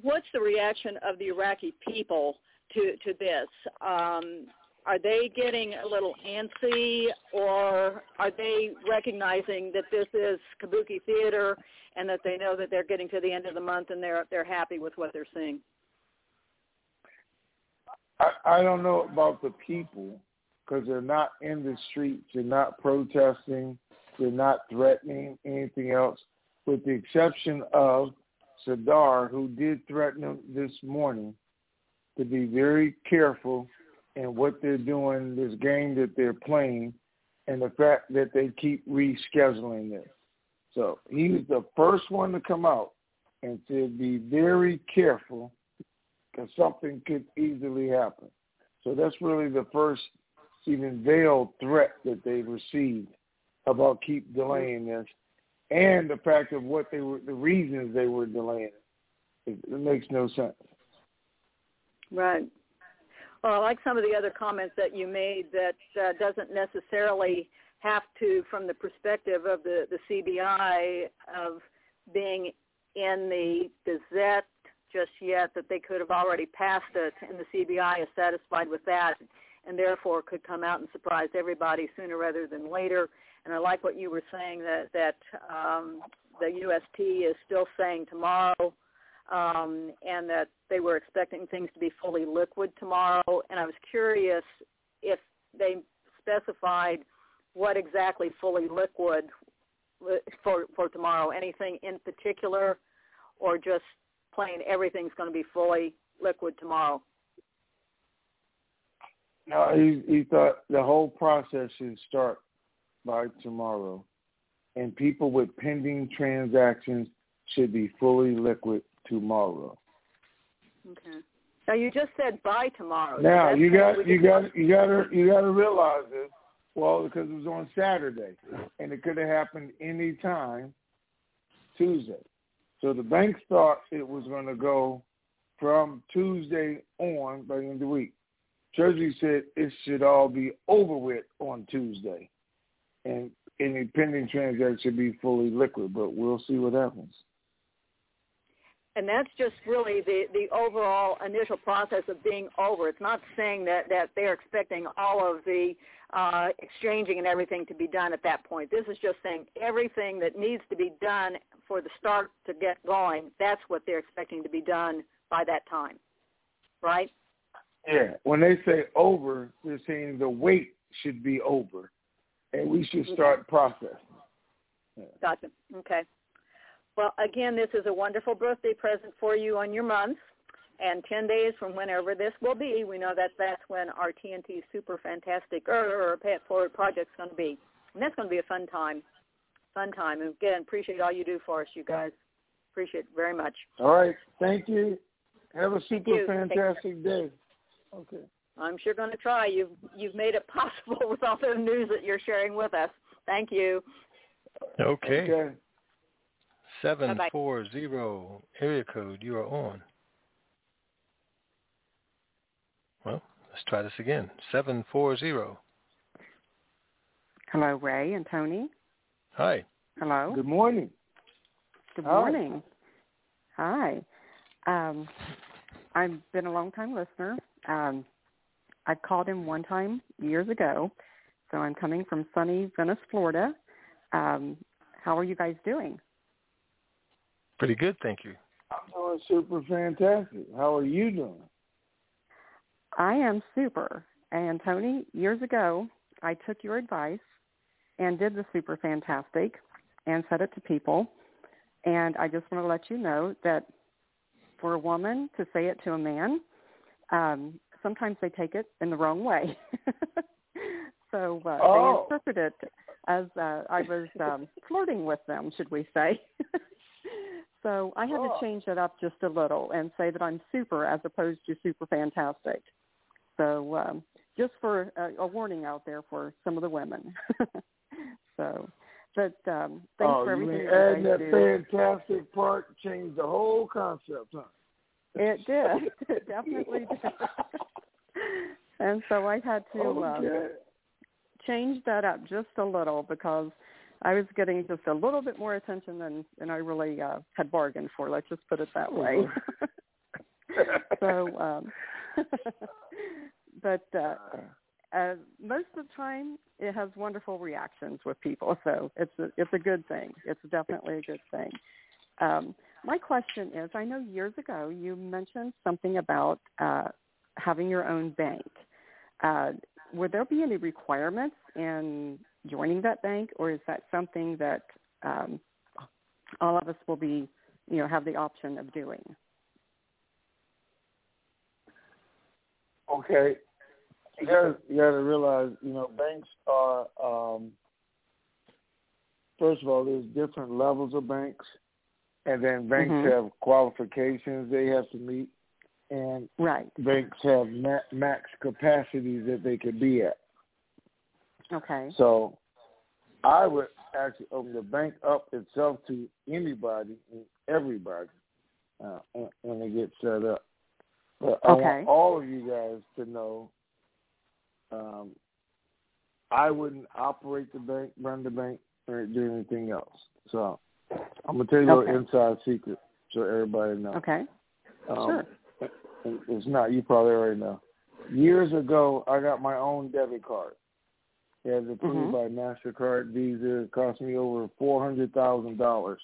What's the reaction of the Iraqi people to to this? Um, are they getting a little antsy or are they recognizing that this is kabuki theater and that they know that they're getting to the end of the month and they're they're happy with what they're seeing I, I don't know about the people because they're not in the streets. They're not protesting. They're not threatening anything else, with the exception of Sadr, who did threaten this morning to be very careful in what they're doing, this game that they're playing, and the fact that they keep rescheduling this. So he was the first one to come out and to be very careful because something could easily happen. So that's really the first even veiled threat that they've received about keep delaying this, and the fact of what they were, the reasons they were delaying it. It, it makes no sense. Right. Well, I like some of the other comments that you made that uh, doesn't necessarily have to, from the perspective of the, the CBI, of being in the Gazette just yet, that they could have already passed it, and the CBI is satisfied with that, and therefore could come out and surprise everybody sooner rather than later. And I like what you were saying that that um, the UST is still saying tomorrow um, and that they were expecting things to be fully liquid tomorrow. And I was curious if they specified what exactly fully liquid for for tomorrow. Anything in particular, or just plain everything's going to be fully liquid tomorrow? No, he he thought the whole process should start by tomorrow, and people with pending transactions should be fully liquid tomorrow. Okay. Now you just said by tomorrow. Now so you got you got you got to you got to realize this. Well, because it was on Saturday, and it could have happened any time Tuesday. So the banks thought it was going to go from Tuesday on by the end of the week. Treasury said it should all be over with on Tuesday, and any pending transaction should be fully liquid. But we'll see what happens and that's just really the the overall initial process of being over. It's not saying that that they're expecting all of the uh, exchanging and everything to be done at that point. This is just saying everything that needs to be done for the start to get going. That's what they're expecting to be done by that time, right? Yeah. When they say over, they're saying the wait should be over, and we should start process. Yeah. Gotcha. Okay. Well, again, this is a wonderful birthday present for you on your month. And 10 days from whenever this will be, we know that that's when our TNT Super Fantastic or, or Pay It Forward project is going to be. And that's going to be a fun time. Fun time. And again, appreciate all you do for us, you guys. Appreciate it very much. All right. Thank you. Have a super fantastic day. Okay. I'm sure going to try. You've you've made it <laughs> possible with all the news that you're sharing with us. Thank you. Okay. okay. Seven four zero area code. You are on. Well, let's try this again. Seven four zero. Hello, Ray and Tony. Hi. Hello. Good morning. Good morning. Hi. Um, I've been a long time listener. Um, I called him one time years ago, so I'm coming from sunny Venice, Florida. Um, how are you guys doing? Pretty good, thank you. I'm doing super fantastic. How are you doing? I am super. And Tony, years ago, I took your advice and did the super fantastic and said it to people. And I just want to let you know that for a woman to say it to a man, um, sometimes they take it in the wrong way. <laughs> so uh, oh. they interpret it as uh, I was um, flirting with them, should we say? <laughs> So I had oh. to change that up just a little and say that I'm super as opposed to super fantastic. So um, just for a, a warning out there for some of the women. <laughs> so, but um, thanks oh, for everything you adding that do. fantastic part changed the whole concept, huh? It did. <laughs> It definitely did. and so I had to okay. um, change that up just a little because I was getting just a little bit more attention than than I really uh, had bargained for. Let's just put it that way. <laughs> so, um, <laughs> but uh, uh, most of the time, it has wonderful reactions with people. So it's a, it's a good thing. It's definitely a good thing. Um, my question is, I know years ago you mentioned something about uh, having your own bank. Uh, would there be any requirements in joining that bank, or is that something that um, all of us will be, you know, have the option of doing? Okay, you got you to realize, you know, banks are. Um, first of all, there's different levels of banks. and then banks Mhm. have qualifications they have to meet, and Right. banks have ma- max capacities that they could be at. Okay. So I would actually open the bank up itself to anybody and everybody uh, when- it gets set up. But I Okay. want all of you guys to know um, I wouldn't operate the bank, run the bank, or do anything else. So I'm gonna tell you a Okay. little inside secret so everybody knows. Okay. Um, It's not. You probably already know. Years ago, I got my own debit card. It was approved Mhm. by Mastercard, Visa. It cost me over four hundred thousand dollars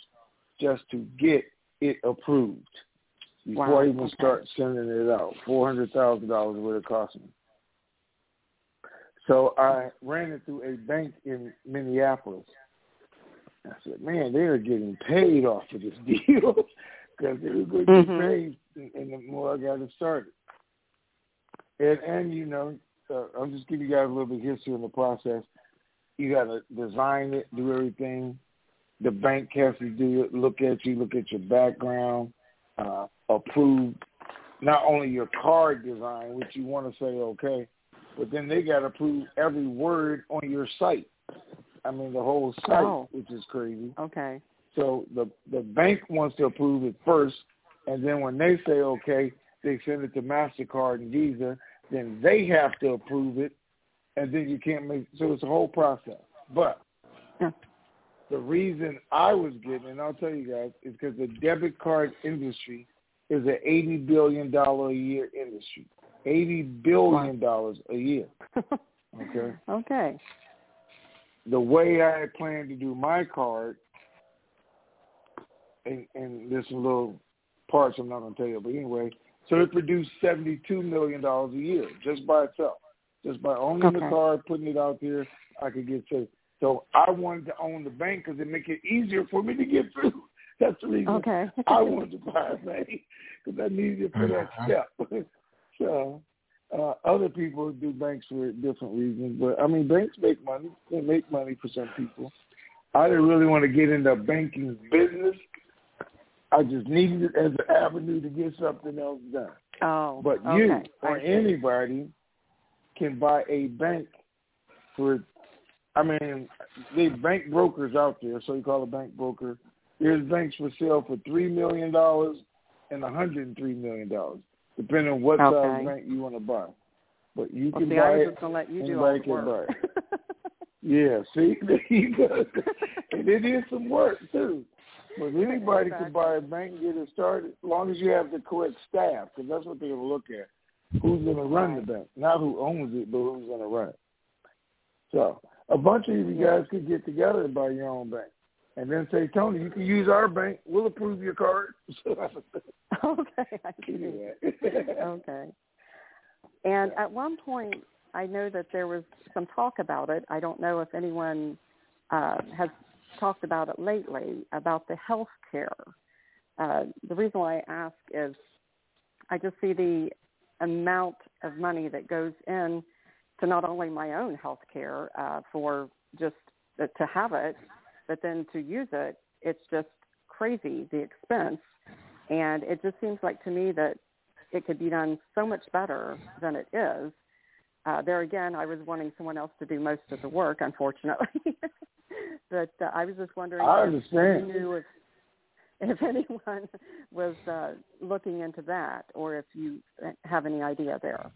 just to get it approved before Wow, I even okay. start sending it out. Four hundred thousand dollars would have cost me. So I ran it through a bank in Minneapolis. I said, "Man, they are getting paid off of this <laughs> deal because they were going to get Mhm. paid." And the more I got it started, and and you know, uh, I'll just give you guys a little bit of history in the process. You got to design it, do everything. The bank has to do it, look at you, look at your background, uh, approve not only your card design, which you want to say okay, but then they got to approve every word on your site. I mean, the whole site, Oh. which is crazy. Okay. So the the bank wants to approve it first, and then when they say okay, they send it to Mastercard and Visa. Then they have to approve it, and then you can't make. So it's a whole process. But the reason I was getting, and I'll tell you guys, is because the debit card industry is an eighty billion dollar a year industry. Eighty billion dollars a year. <laughs> Okay. Okay. the way I plan to do my card, and, and there's some little parts I'm not going to tell you, but anyway, so it produced $72 million a year just by itself. Just by owning the Okay. card, putting it out there, I could get to. So I wanted to own the bank because it make it easier for me to get through. <laughs> That's the reason Okay. <laughs> I wanted to buy a bank because I needed it for that step. <laughs> so uh, other people do banks for different reasons, but I mean, banks make money. They make money for some people. I didn't really want to get into banking business. I just needed it as an avenue to get something else done. Oh. But okay. you or anybody can buy a bank for. I mean, there's bank brokers out there, so you call a bank broker. There's banks for sale for three million dollars and a hundred and three million dollars, depending on what Okay. size bank you want to buy. But you Well, can see, buy I was it. just gonna let you do all the can buy work. it. Yeah, see, <laughs> there you go. and it is some work too. But anybody can buy a bank and get it started, as long as you have the correct staff, because that's what going to look at. Who's going to run the bank? Not who owns it, but who's going to run it. So a bunch of you guys could get together and buy your own bank, and then say, Tony, you can use our bank. We'll approve your card. <laughs> <laughs> okay, I <laughs> see. okay. And at one point, I know that there was some talk about it. I don't know if anyone uh, has talked about it lately about the health care. Uh, the reason why I ask is I just see the amount of money that goes in to not only my own health care uh, for just uh, to have it, but then to use it, it's just crazy the expense. And it just seems like to me that it could be done so much better than it is. Uh, there again, I was wanting someone else to do most of the work, unfortunately. <laughs> <laughs> but uh, I was just wondering I if you knew if, if <laughs> anyone was uh, looking into that, or if you have any idea there.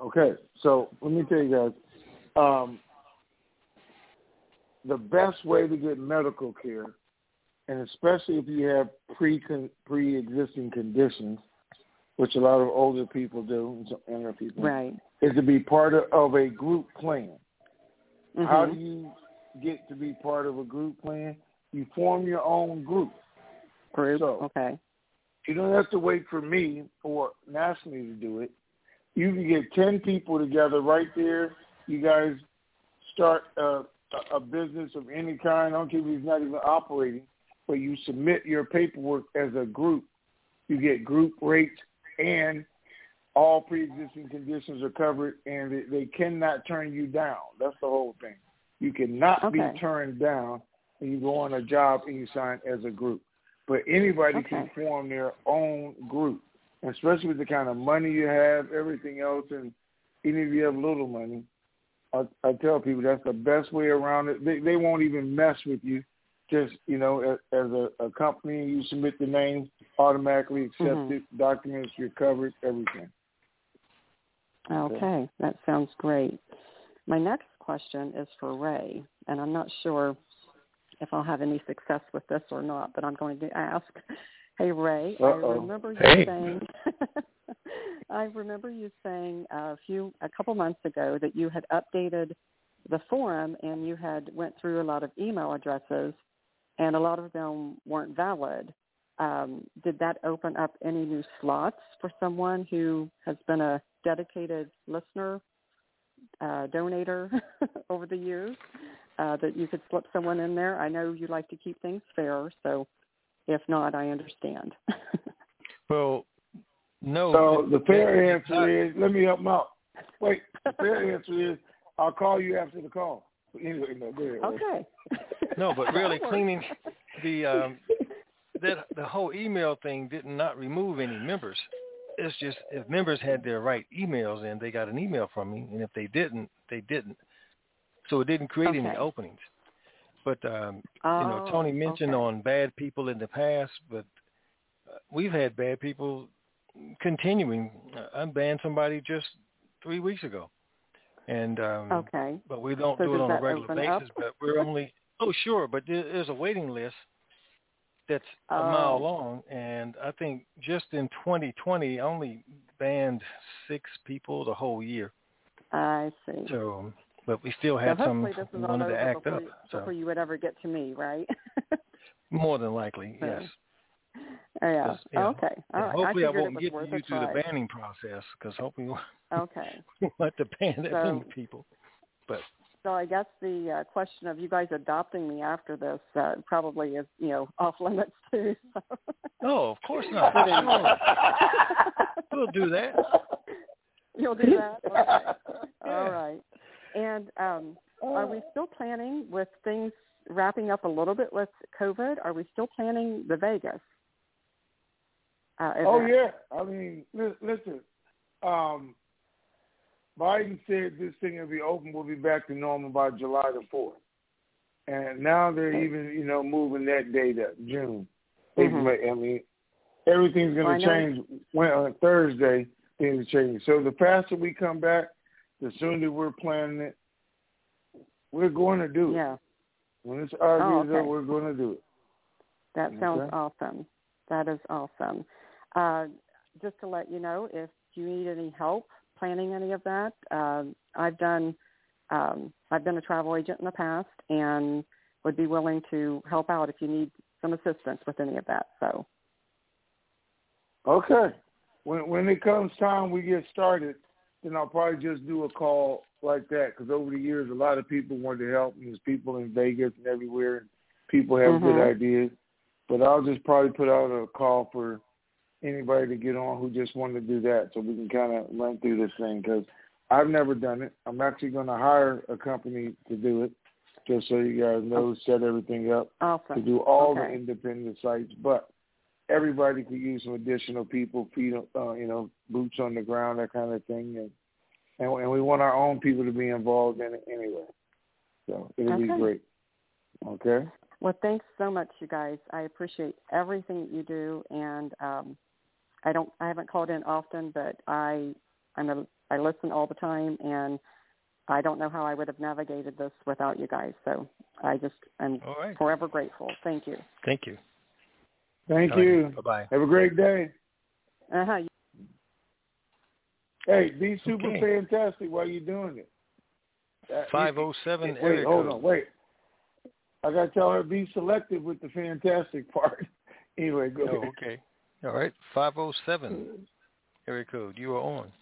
Okay, so let me tell you guys, um, the best way to get medical care, and especially if you have pre pre existing conditions, which a lot of older people do, and some younger people, Right. is to be part of, of a group plan. How Mhm. do you get to be part of a group plan? You form your own group. Group. So, okay. you don't have to wait for me or nationally to do it. You can get 10 people together right there. You guys start a, a business of any kind. I don't care if it's not even operating, but you submit your paperwork as a group. You get group rates and all pre-existing conditions are covered and they, they cannot turn you down. That's the whole thing. You cannot Okay. be turned down and you go on a job and you sign as a group. But anybody Okay. can form their own group, especially with the kind of money you have, everything else, and even if you have little money, I, I tell people that's the best way around it. They, they won't even mess with you. Just you know, as, as a, a company, you submit the name, automatically accepted, Mhm. documents, you're covered, everything. Okay, that sounds great. My next question is for Ray, and I'm not sure if I'll have any success with this or not, but I'm going to ask. Hey Ray, Uh-oh. I remember you Hey. saying <laughs> I remember you saying a few a couple months ago that you had updated the forum and you had went through a lot of email addresses and a lot of them weren't valid. Um, did that open up any new slots for someone who has been a dedicated listener, uh, donator <laughs> over the years? Uh, that you could slip someone in there. I know you like to keep things fair, so if not, I understand. <laughs> Well, no. So the fair it's not- answer is, let me help them out. Wait, the <laughs> fair answer is, I'll call you after the call. Anyway, no, go ahead. Okay. No, but really cleaning the um that the whole email thing did not remove any members. It's just if members had their right emails in, they got an email from me, and if they didn't, they didn't. So it didn't create any openings. But um you know, Oh, Tony mentioned okay. on bad people in the past, but uh, we've had bad people continuing. Uh, I banned somebody just three weeks ago, and um, Okay. but we don't So do it on a regular open up? basis. But we're only oh sure, but there, there's a waiting list that's a mile Oh. long, and I think just in 2020 only banned six people the whole year. I see. So, but we still So had some who is wanted to act before, up. So before you would ever get to me, right? <laughs> more than likely, So, yes. yeah. yeah. Okay. All right. hopefully I, I won't get you through the banning process because hopefully <laughs> Okay. we want to ban that So- many people. But So I guess the uh, question of you guys adopting me after this uh, probably is, you know, <laughs> off limits too. So. no, of course not. We'll do that. You'll do that? <laughs> Okay. All right. And um, are we still planning with things wrapping up a little bit with COVID? Are we still planning the Vegas? Uh, Oh event? yeah, I mean, listen. Um, Biden said this thing will be open. We'll be back to normal by July the fourth, and now they're even, you know, moving that date up, June. Mhm. I mean, everything's going to change. When on Thursday, things are changing. So the faster we come back, the sooner we're planning it. We're going to do it. Yeah. When it's argued, Oh, okay. we're going to do it. That sounds awesome. That is awesome. Uh, just to let you know, if you need any help planning any of that, um, I've done. Um, I've been a travel agent in the past, and would be willing to help out if you need some assistance with any of that. So, Okay. When when it comes time we get started, then I'll probably just do a call like that because over the years a lot of people wanted to help. And there's people in Vegas and everywhere, and people have good Mhm. ideas. But I'll just probably put out a call for anybody to get on who just wanted to do that, so we can kind of run through this thing because I've never done it. I'm actually going to hire a company to do it, just so you guys know, set everything up awesome. to do all the independent sites, but everybody could use some additional people, feet, uh, you know, boots on the ground, that kind of thing, and and, and we want our own people to be involved in it anyway. So it'll be great. Okay. Well, thanks so much, you guys. I appreciate everything that you do, and um, I don't. I haven't called in often, but I I'm a I listen all the time, and I don't know how I would have navigated this without you guys. So I just am All right. forever grateful. Thank you. Thank you. Thank All right. you. Bye-bye. Have a great day. Uh huh. Hey, be super Okay. fantastic while you're doing it. Uh, 507 Wait, area hold on, wait. I gotta tell her be selective with the fantastic <laughs> part. anyway, go Oh, ahead. okay. All right. 507 area code. You are on.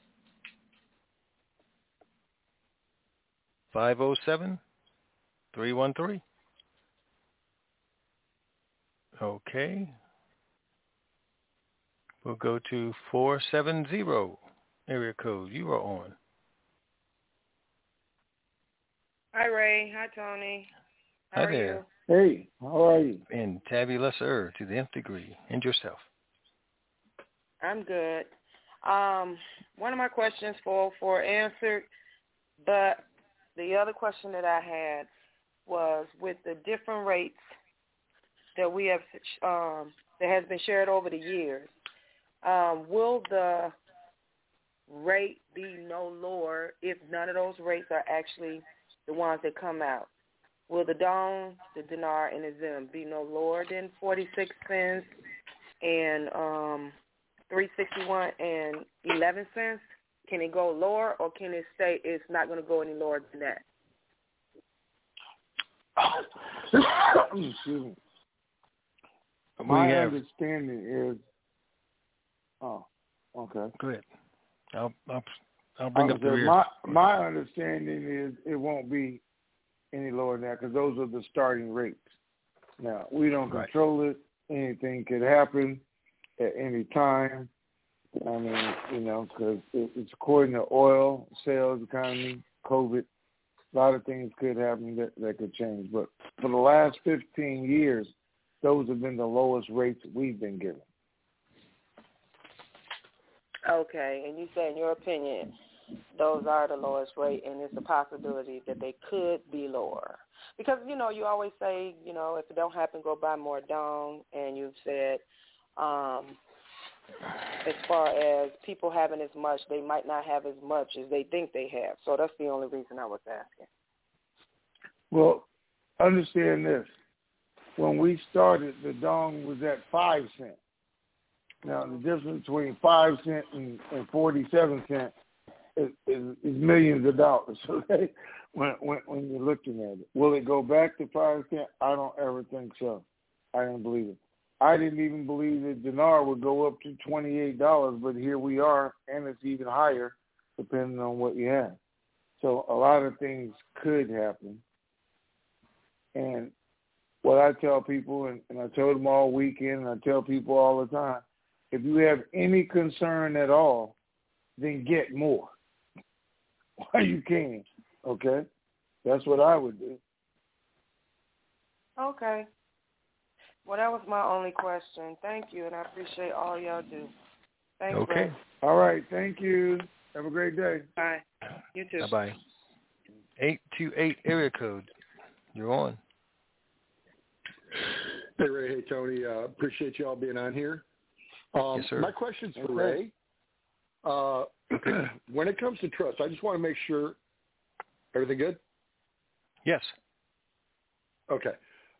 507 313. Okay. We'll go to 470 area code. You are on. Hi, Ray. Hi, Tony. Hi there. Hey, how are you? And tabulous er to the nth degree. And yourself. I'm good. Um, one of my questions for for answered, but the other question that I had was with the different rates that we have um, that has been shared over the years. Um, will the rate be no lower if none of those rates are actually the ones that come out? Will the dong, the dinar, and the zim be no lower than 46 cents and um, 361 and 11 cents? Can it go lower, or can it stay? It's not going to go any lower than that. Excuse me. My have- understanding is, oh, okay. Go ahead. I'll I'll, I'll bring I up the rear. my my understanding is it won't be any lower than that because those are the starting rates. Now we don't Right. control it. Anything could happen at any time. I mean, you know, because it's according to oil, sales, economy, COVID. A lot of things could happen that that could change. But for the last 15 years, those have been the lowest rates we've been given. Okay, and you say, in your opinion, those are the lowest rate, and it's a possibility that they could be lower. Because you know, you always say, you know, if it don't happen, go buy more dong, and you've said, um, as far as people having as much, they might not have as much as they think they have. So that's the only reason I was asking. Well, understand this. When we started, the dong was at five cents. Now, the difference between five cent and, and forty-seven cent is, is, is millions of dollars. <laughs> Okay, when, when when you're looking at it, will it go back to five cent? I don't ever think so. I don't believe it. I didn't even believe that dinar would go up to twenty-eight dollars, but here we are, and it's even higher depending on what you have. So a lot of things could happen. And what I tell people, and, and I told them all weekend, and I tell people all the time, if you have any concern at all, then get more <laughs> while you can. Okay, that's what I would do. Okay. Well, that was my only question. Thank you, and I appreciate all y'all do. Thanks, Okay. Ray. All right, thank you. Have a great day. Bye. You too. Bye bye. Eight two eight area code. You're on. Hey Ray, hey Tony. Uh, appreciate you all being on here. Um, Yes, sir. My question's for Ray. Uh, <clears throat> when it comes to trust, I just want to make sure everything good. Yes. Okay.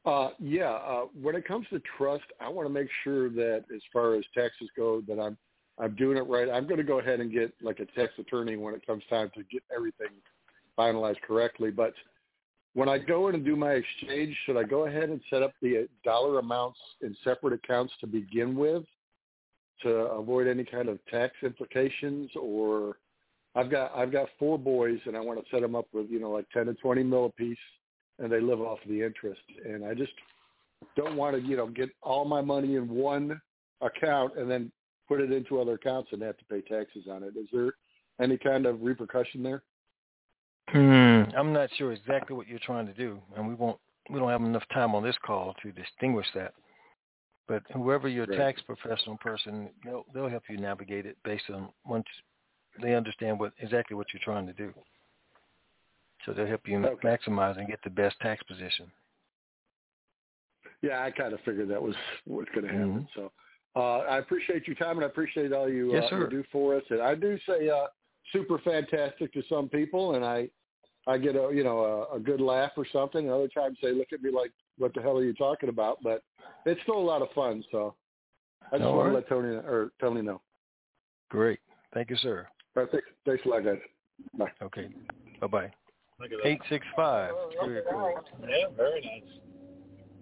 Uh, yeah. Uh, when it comes to trust, I want to make sure that as far as taxes go, that I'm I'm doing it right. I'm going to go ahead and get like a tax attorney when it comes time to get everything finalized correctly. But when I go in and do my exchange, should I go ahead and set up the dollar amounts in separate accounts to begin with to avoid any kind of tax implications? Or I've got I've got four boys and I want to set them up with you know like ten to twenty mil a piece, and they live off the interest. And I just don't want to you know get all my money in one account and then put it into other accounts and have to pay taxes on it. Is there any kind of repercussion there? Hmm, I'm not sure exactly what you're trying to do, and we won't. We don't have enough time on this call to distinguish that. But whoever your Right. tax professional person, they'll they'll help you navigate it based on once they understand what exactly what you're trying to do. So they'll help you Okay. maximize and get the best tax position. Yeah, I kind of figured that was what's going to happen. So uh, I appreciate your time and I appreciate all you, Yes, uh, you do for us. And I do say uh, super fantastic to some people, and I I get a you know a, a good laugh or something. Other times they look at me like, "What the hell are you talking about?" But it's still a lot of fun. So I just All want right. to let Tony or Tony know. Great. Thank you, sir. All right, thanks, thanks a lot, guys. Bye. Okay. Bye bye. Look at that. Eight six five. Area. Yeah, very nice.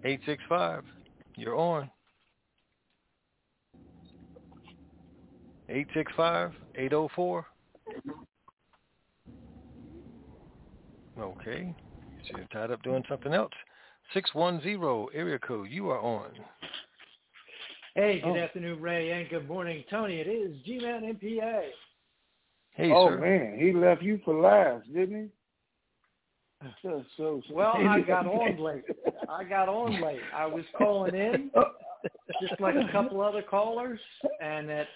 Eight six five. You're on. Eight six five eight zero four. Okay. So you're tied up doing something else. Six one zero area code. You are on. Hey, good Oh. afternoon, Ray, and good morning, Tony. It is G-Man MPA. Hey, sir. oh sir. man, he left you for last, didn't <laughs> So, so, Well, I <laughs> got on late. I got on late. I was calling in, <laughs> just like a couple other callers, and at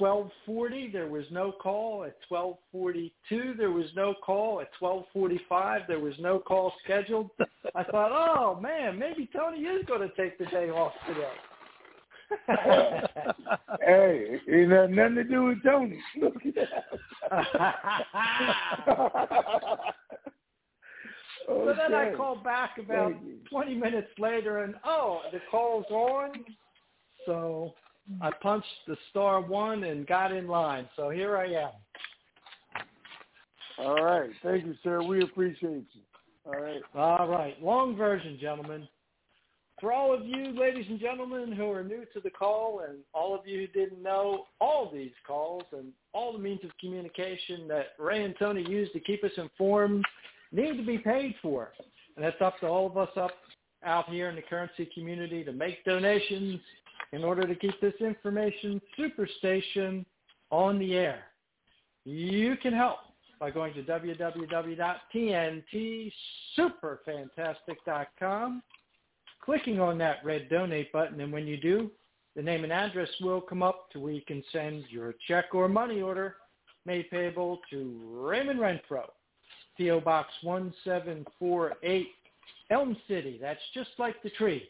12:40 there was no call. At 12:42 there was no call. At 12:45 there was no call scheduled. I thought, oh man, maybe Tony is going to take the day off today. hey, it had nothing to do with Tony. Oh, so then I Okay. called back about Thank you. 20 minutes later, and oh, the call's on. So I punched the star one and got in line. So here I am. All right. Thank you, sir. We appreciate you. All right. All right. Long version, gentlemen. For all of you, ladies and gentlemen, who are new to the call and all of you who didn't know, all these calls and all the means of communication that Ray and Tony use to keep us informed need to be paid for. And it's up to all of us up out here in the currency community to make donations in order to keep this information superstation on the air. You can help by going to www.tntsuperfantastic.com, clicking on that red donate button, and when you do, the name and address will come up to where you can send your check or money order made payable to Raymond Renfro, P.O. Box 1748, Elm City. That's just like the tree.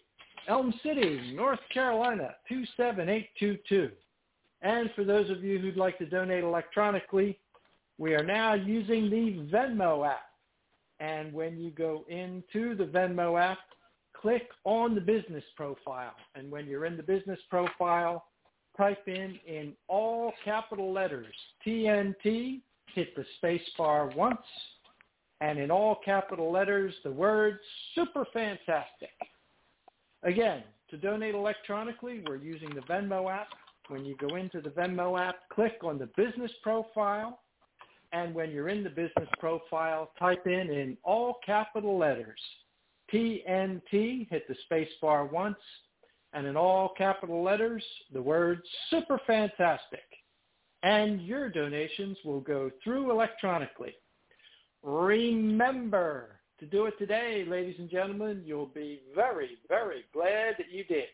Elm City, North Carolina, 27822. And for those of you who'd like to donate electronically, we are now using the Venmo app. And when you go into the Venmo app, click on the business profile. And when you're in the business profile, type in in all capital letters TNT, hit the space bar once, and in all capital letters, the word super fantastic. Again, to donate electronically, we're using the Venmo app. When you go into the Venmo app, click on the business profile. And when you're in the business profile, type in in all capital letters TNT, hit the space bar once, and in all capital letters, the word super fantastic. And your donations will go through electronically. Remember to do it today, ladies and gentlemen. You'll be very, very glad that you did.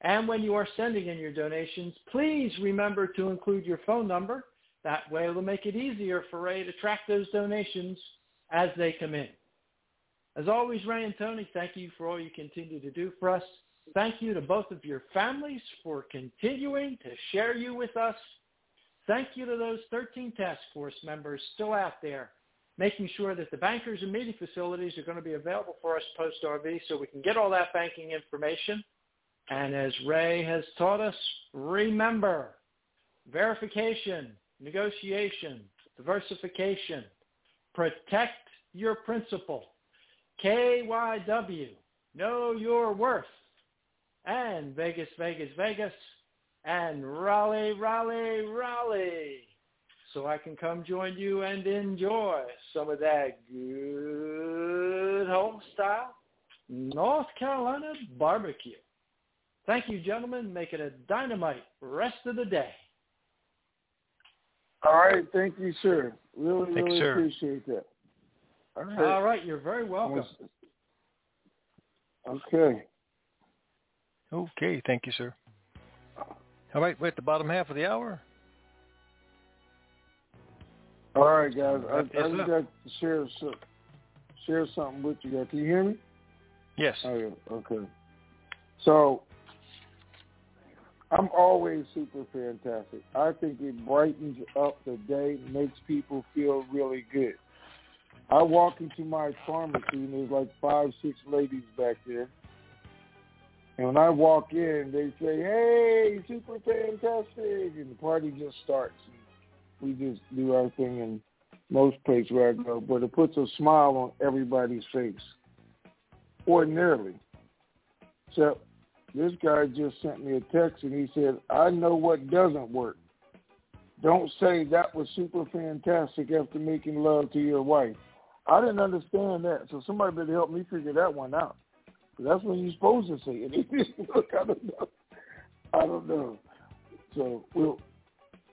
And when you are sending in your donations, please remember to include your phone number. That way it'll make it easier for Ray to track those donations as they come in. As always, Ray and Tony, thank you for all you continue to do for us. Thank you to both of your families for continuing to share you with us. Thank you to those 13 task force members still out there, making sure that the bankers and meeting facilities are going to be available for us post-RV so we can get all that banking information. And as Ray has taught us, remember, verification, negotiation, diversification, protect your principal, KYW, know your worth, and Vegas, Vegas, Vegas, and Raleigh, Raleigh, Raleigh. So I can come join you and enjoy some of that good home style North Carolina barbecue. Thank you, gentlemen. Make it a dynamite rest of the day. All right. Thank you, sir. Really, Thank you, really sir. appreciate that. All right. All right, you're very welcome. Okay. Okay, thank you, sir. All right, we're at the bottom half of the hour. All right, guys. I, I just got to share some, share something with you guys. Can you hear me? Yes. Oh, yeah. Okay. So I'm always super fantastic. I think it brightens up the day, makes people feel really good. I walk into my pharmacy and there's like five, six ladies back there. And when I walk in, they say, "Hey, super fantastic!" and the party just starts. We just do our thing in most places where I go, but it puts a smile on everybody's face. Ordinarily, except this guy just sent me a text and he said, "I know what doesn't work. Don't say that was super fantastic after making love to your wife." I didn't understand that, so somebody better help me figure that one out. That's when you're supposed to say it. <laughs> Look, I don't know. I don't know. So we'll,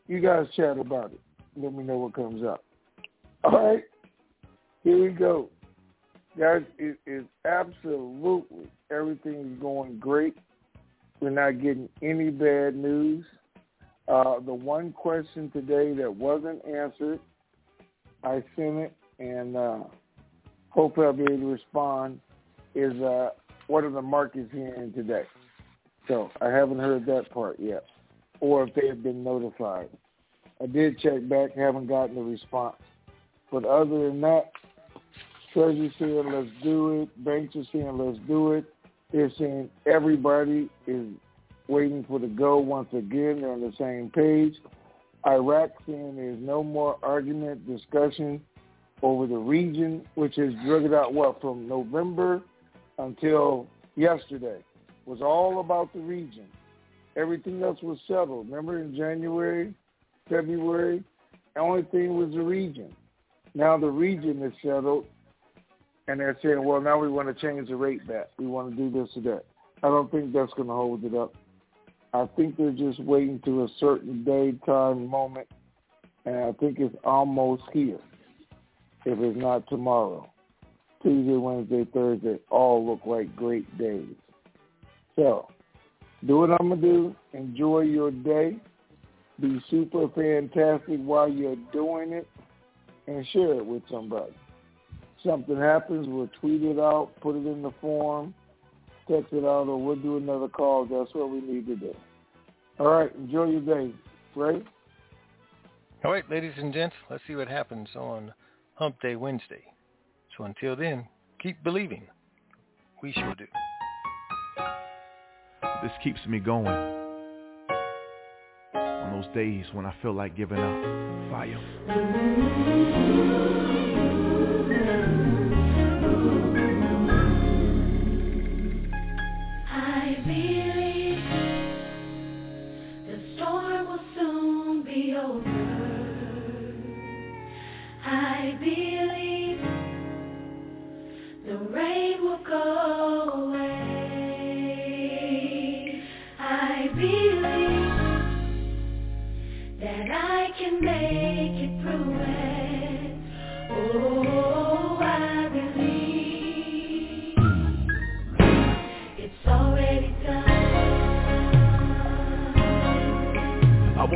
you guys chat about it. Let me know what comes up. All right. Here we go. Guys, it is absolutely everything is going great. We're not getting any bad news. Uh, the one question today that wasn't answered, I sent it, and uh, hopefully I'll be able to respond, is uh, what are the markets hearing today? So I haven't heard that part yet, or if they have been notified. I did check back, haven't gotten a response. But other than that, Treasury saying let's do it, banks are saying let's do it. They're saying everybody is waiting for the go once again. They're on the same page. Iraq saying there's no more argument, discussion over the region, which has dragged out what from November until yesterday was all about the region. Everything else was settled. Remember in January, February, the only thing was the region. Now the region is settled, and they're saying, well, now we want to change the rate back. We want to do this or that. I don't think that's going to hold it up. I think they're just waiting to a certain day, time, moment, and I think it's almost here, if it's not tomorrow. Tuesday, Wednesday, Thursday all look like great days. So, do what I'm going to do. Enjoy your day. Be super fantastic while you're doing it and share it with somebody. Something happens, we'll tweet it out, put it in the form, text it out, or we'll do another call. That's what we need to do. All right, enjoy your day. Ray? All right, ladies and gents, let's see what happens on Hump Day Wednesday. So until then, keep believing. We sure do. This keeps me going. On those days when I feel like giving up. Fire.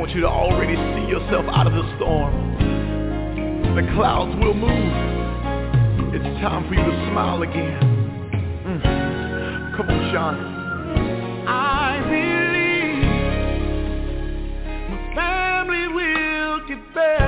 Want you to already see yourself out of the storm. The clouds will move. It's time for you to smile again. Mm. Come on, Sean. I believe my family will get better.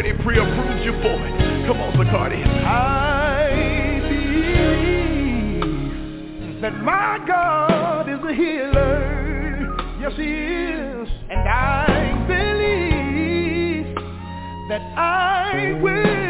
Already pre-approved you for it. Come on, Zacardi. I believe that my God is a healer. Yes, He is. And I believe that I will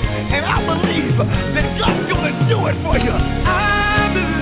And I believe that God's to do it for you. I believe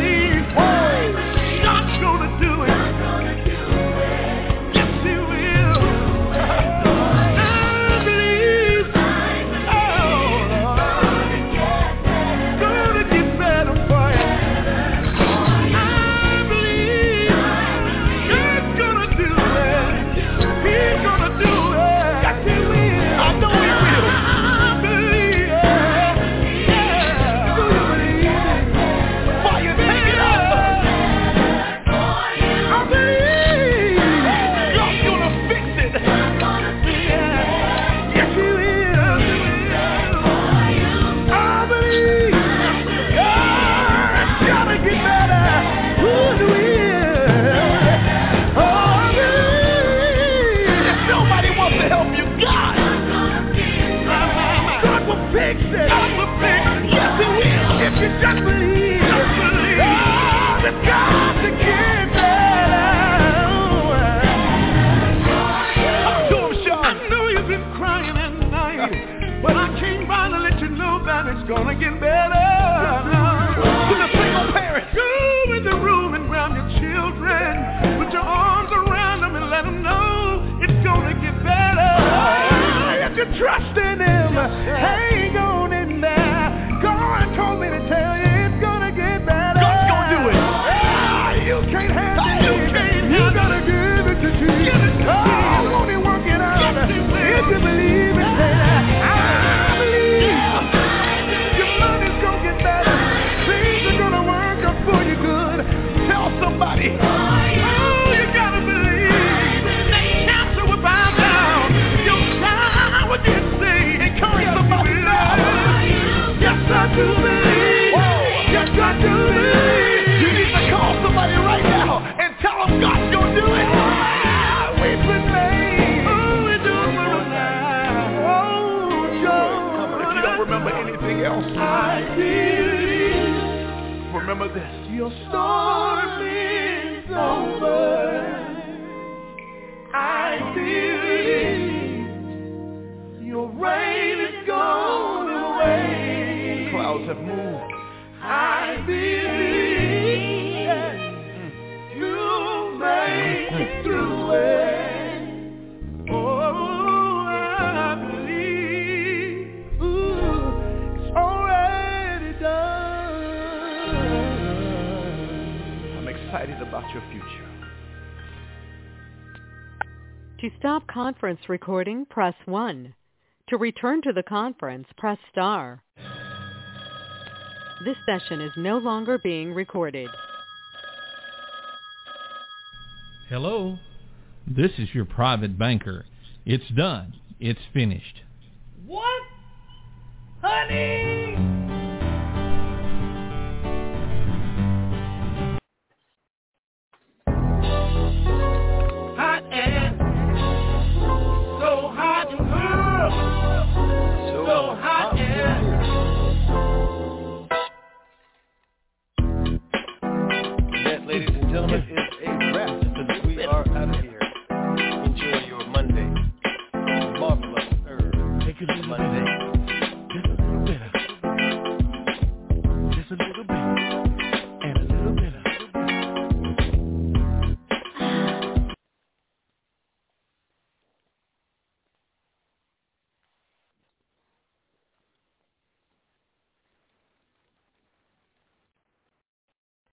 remember this. Your storm is over. I believe your rain is gone away. Clouds have moved. I believe. To stop conference recording, press 1. To return to the conference, press star. This session is no longer being recorded. Hello. This is your private banker. It's done. It's finished. What? Honey! Yeah.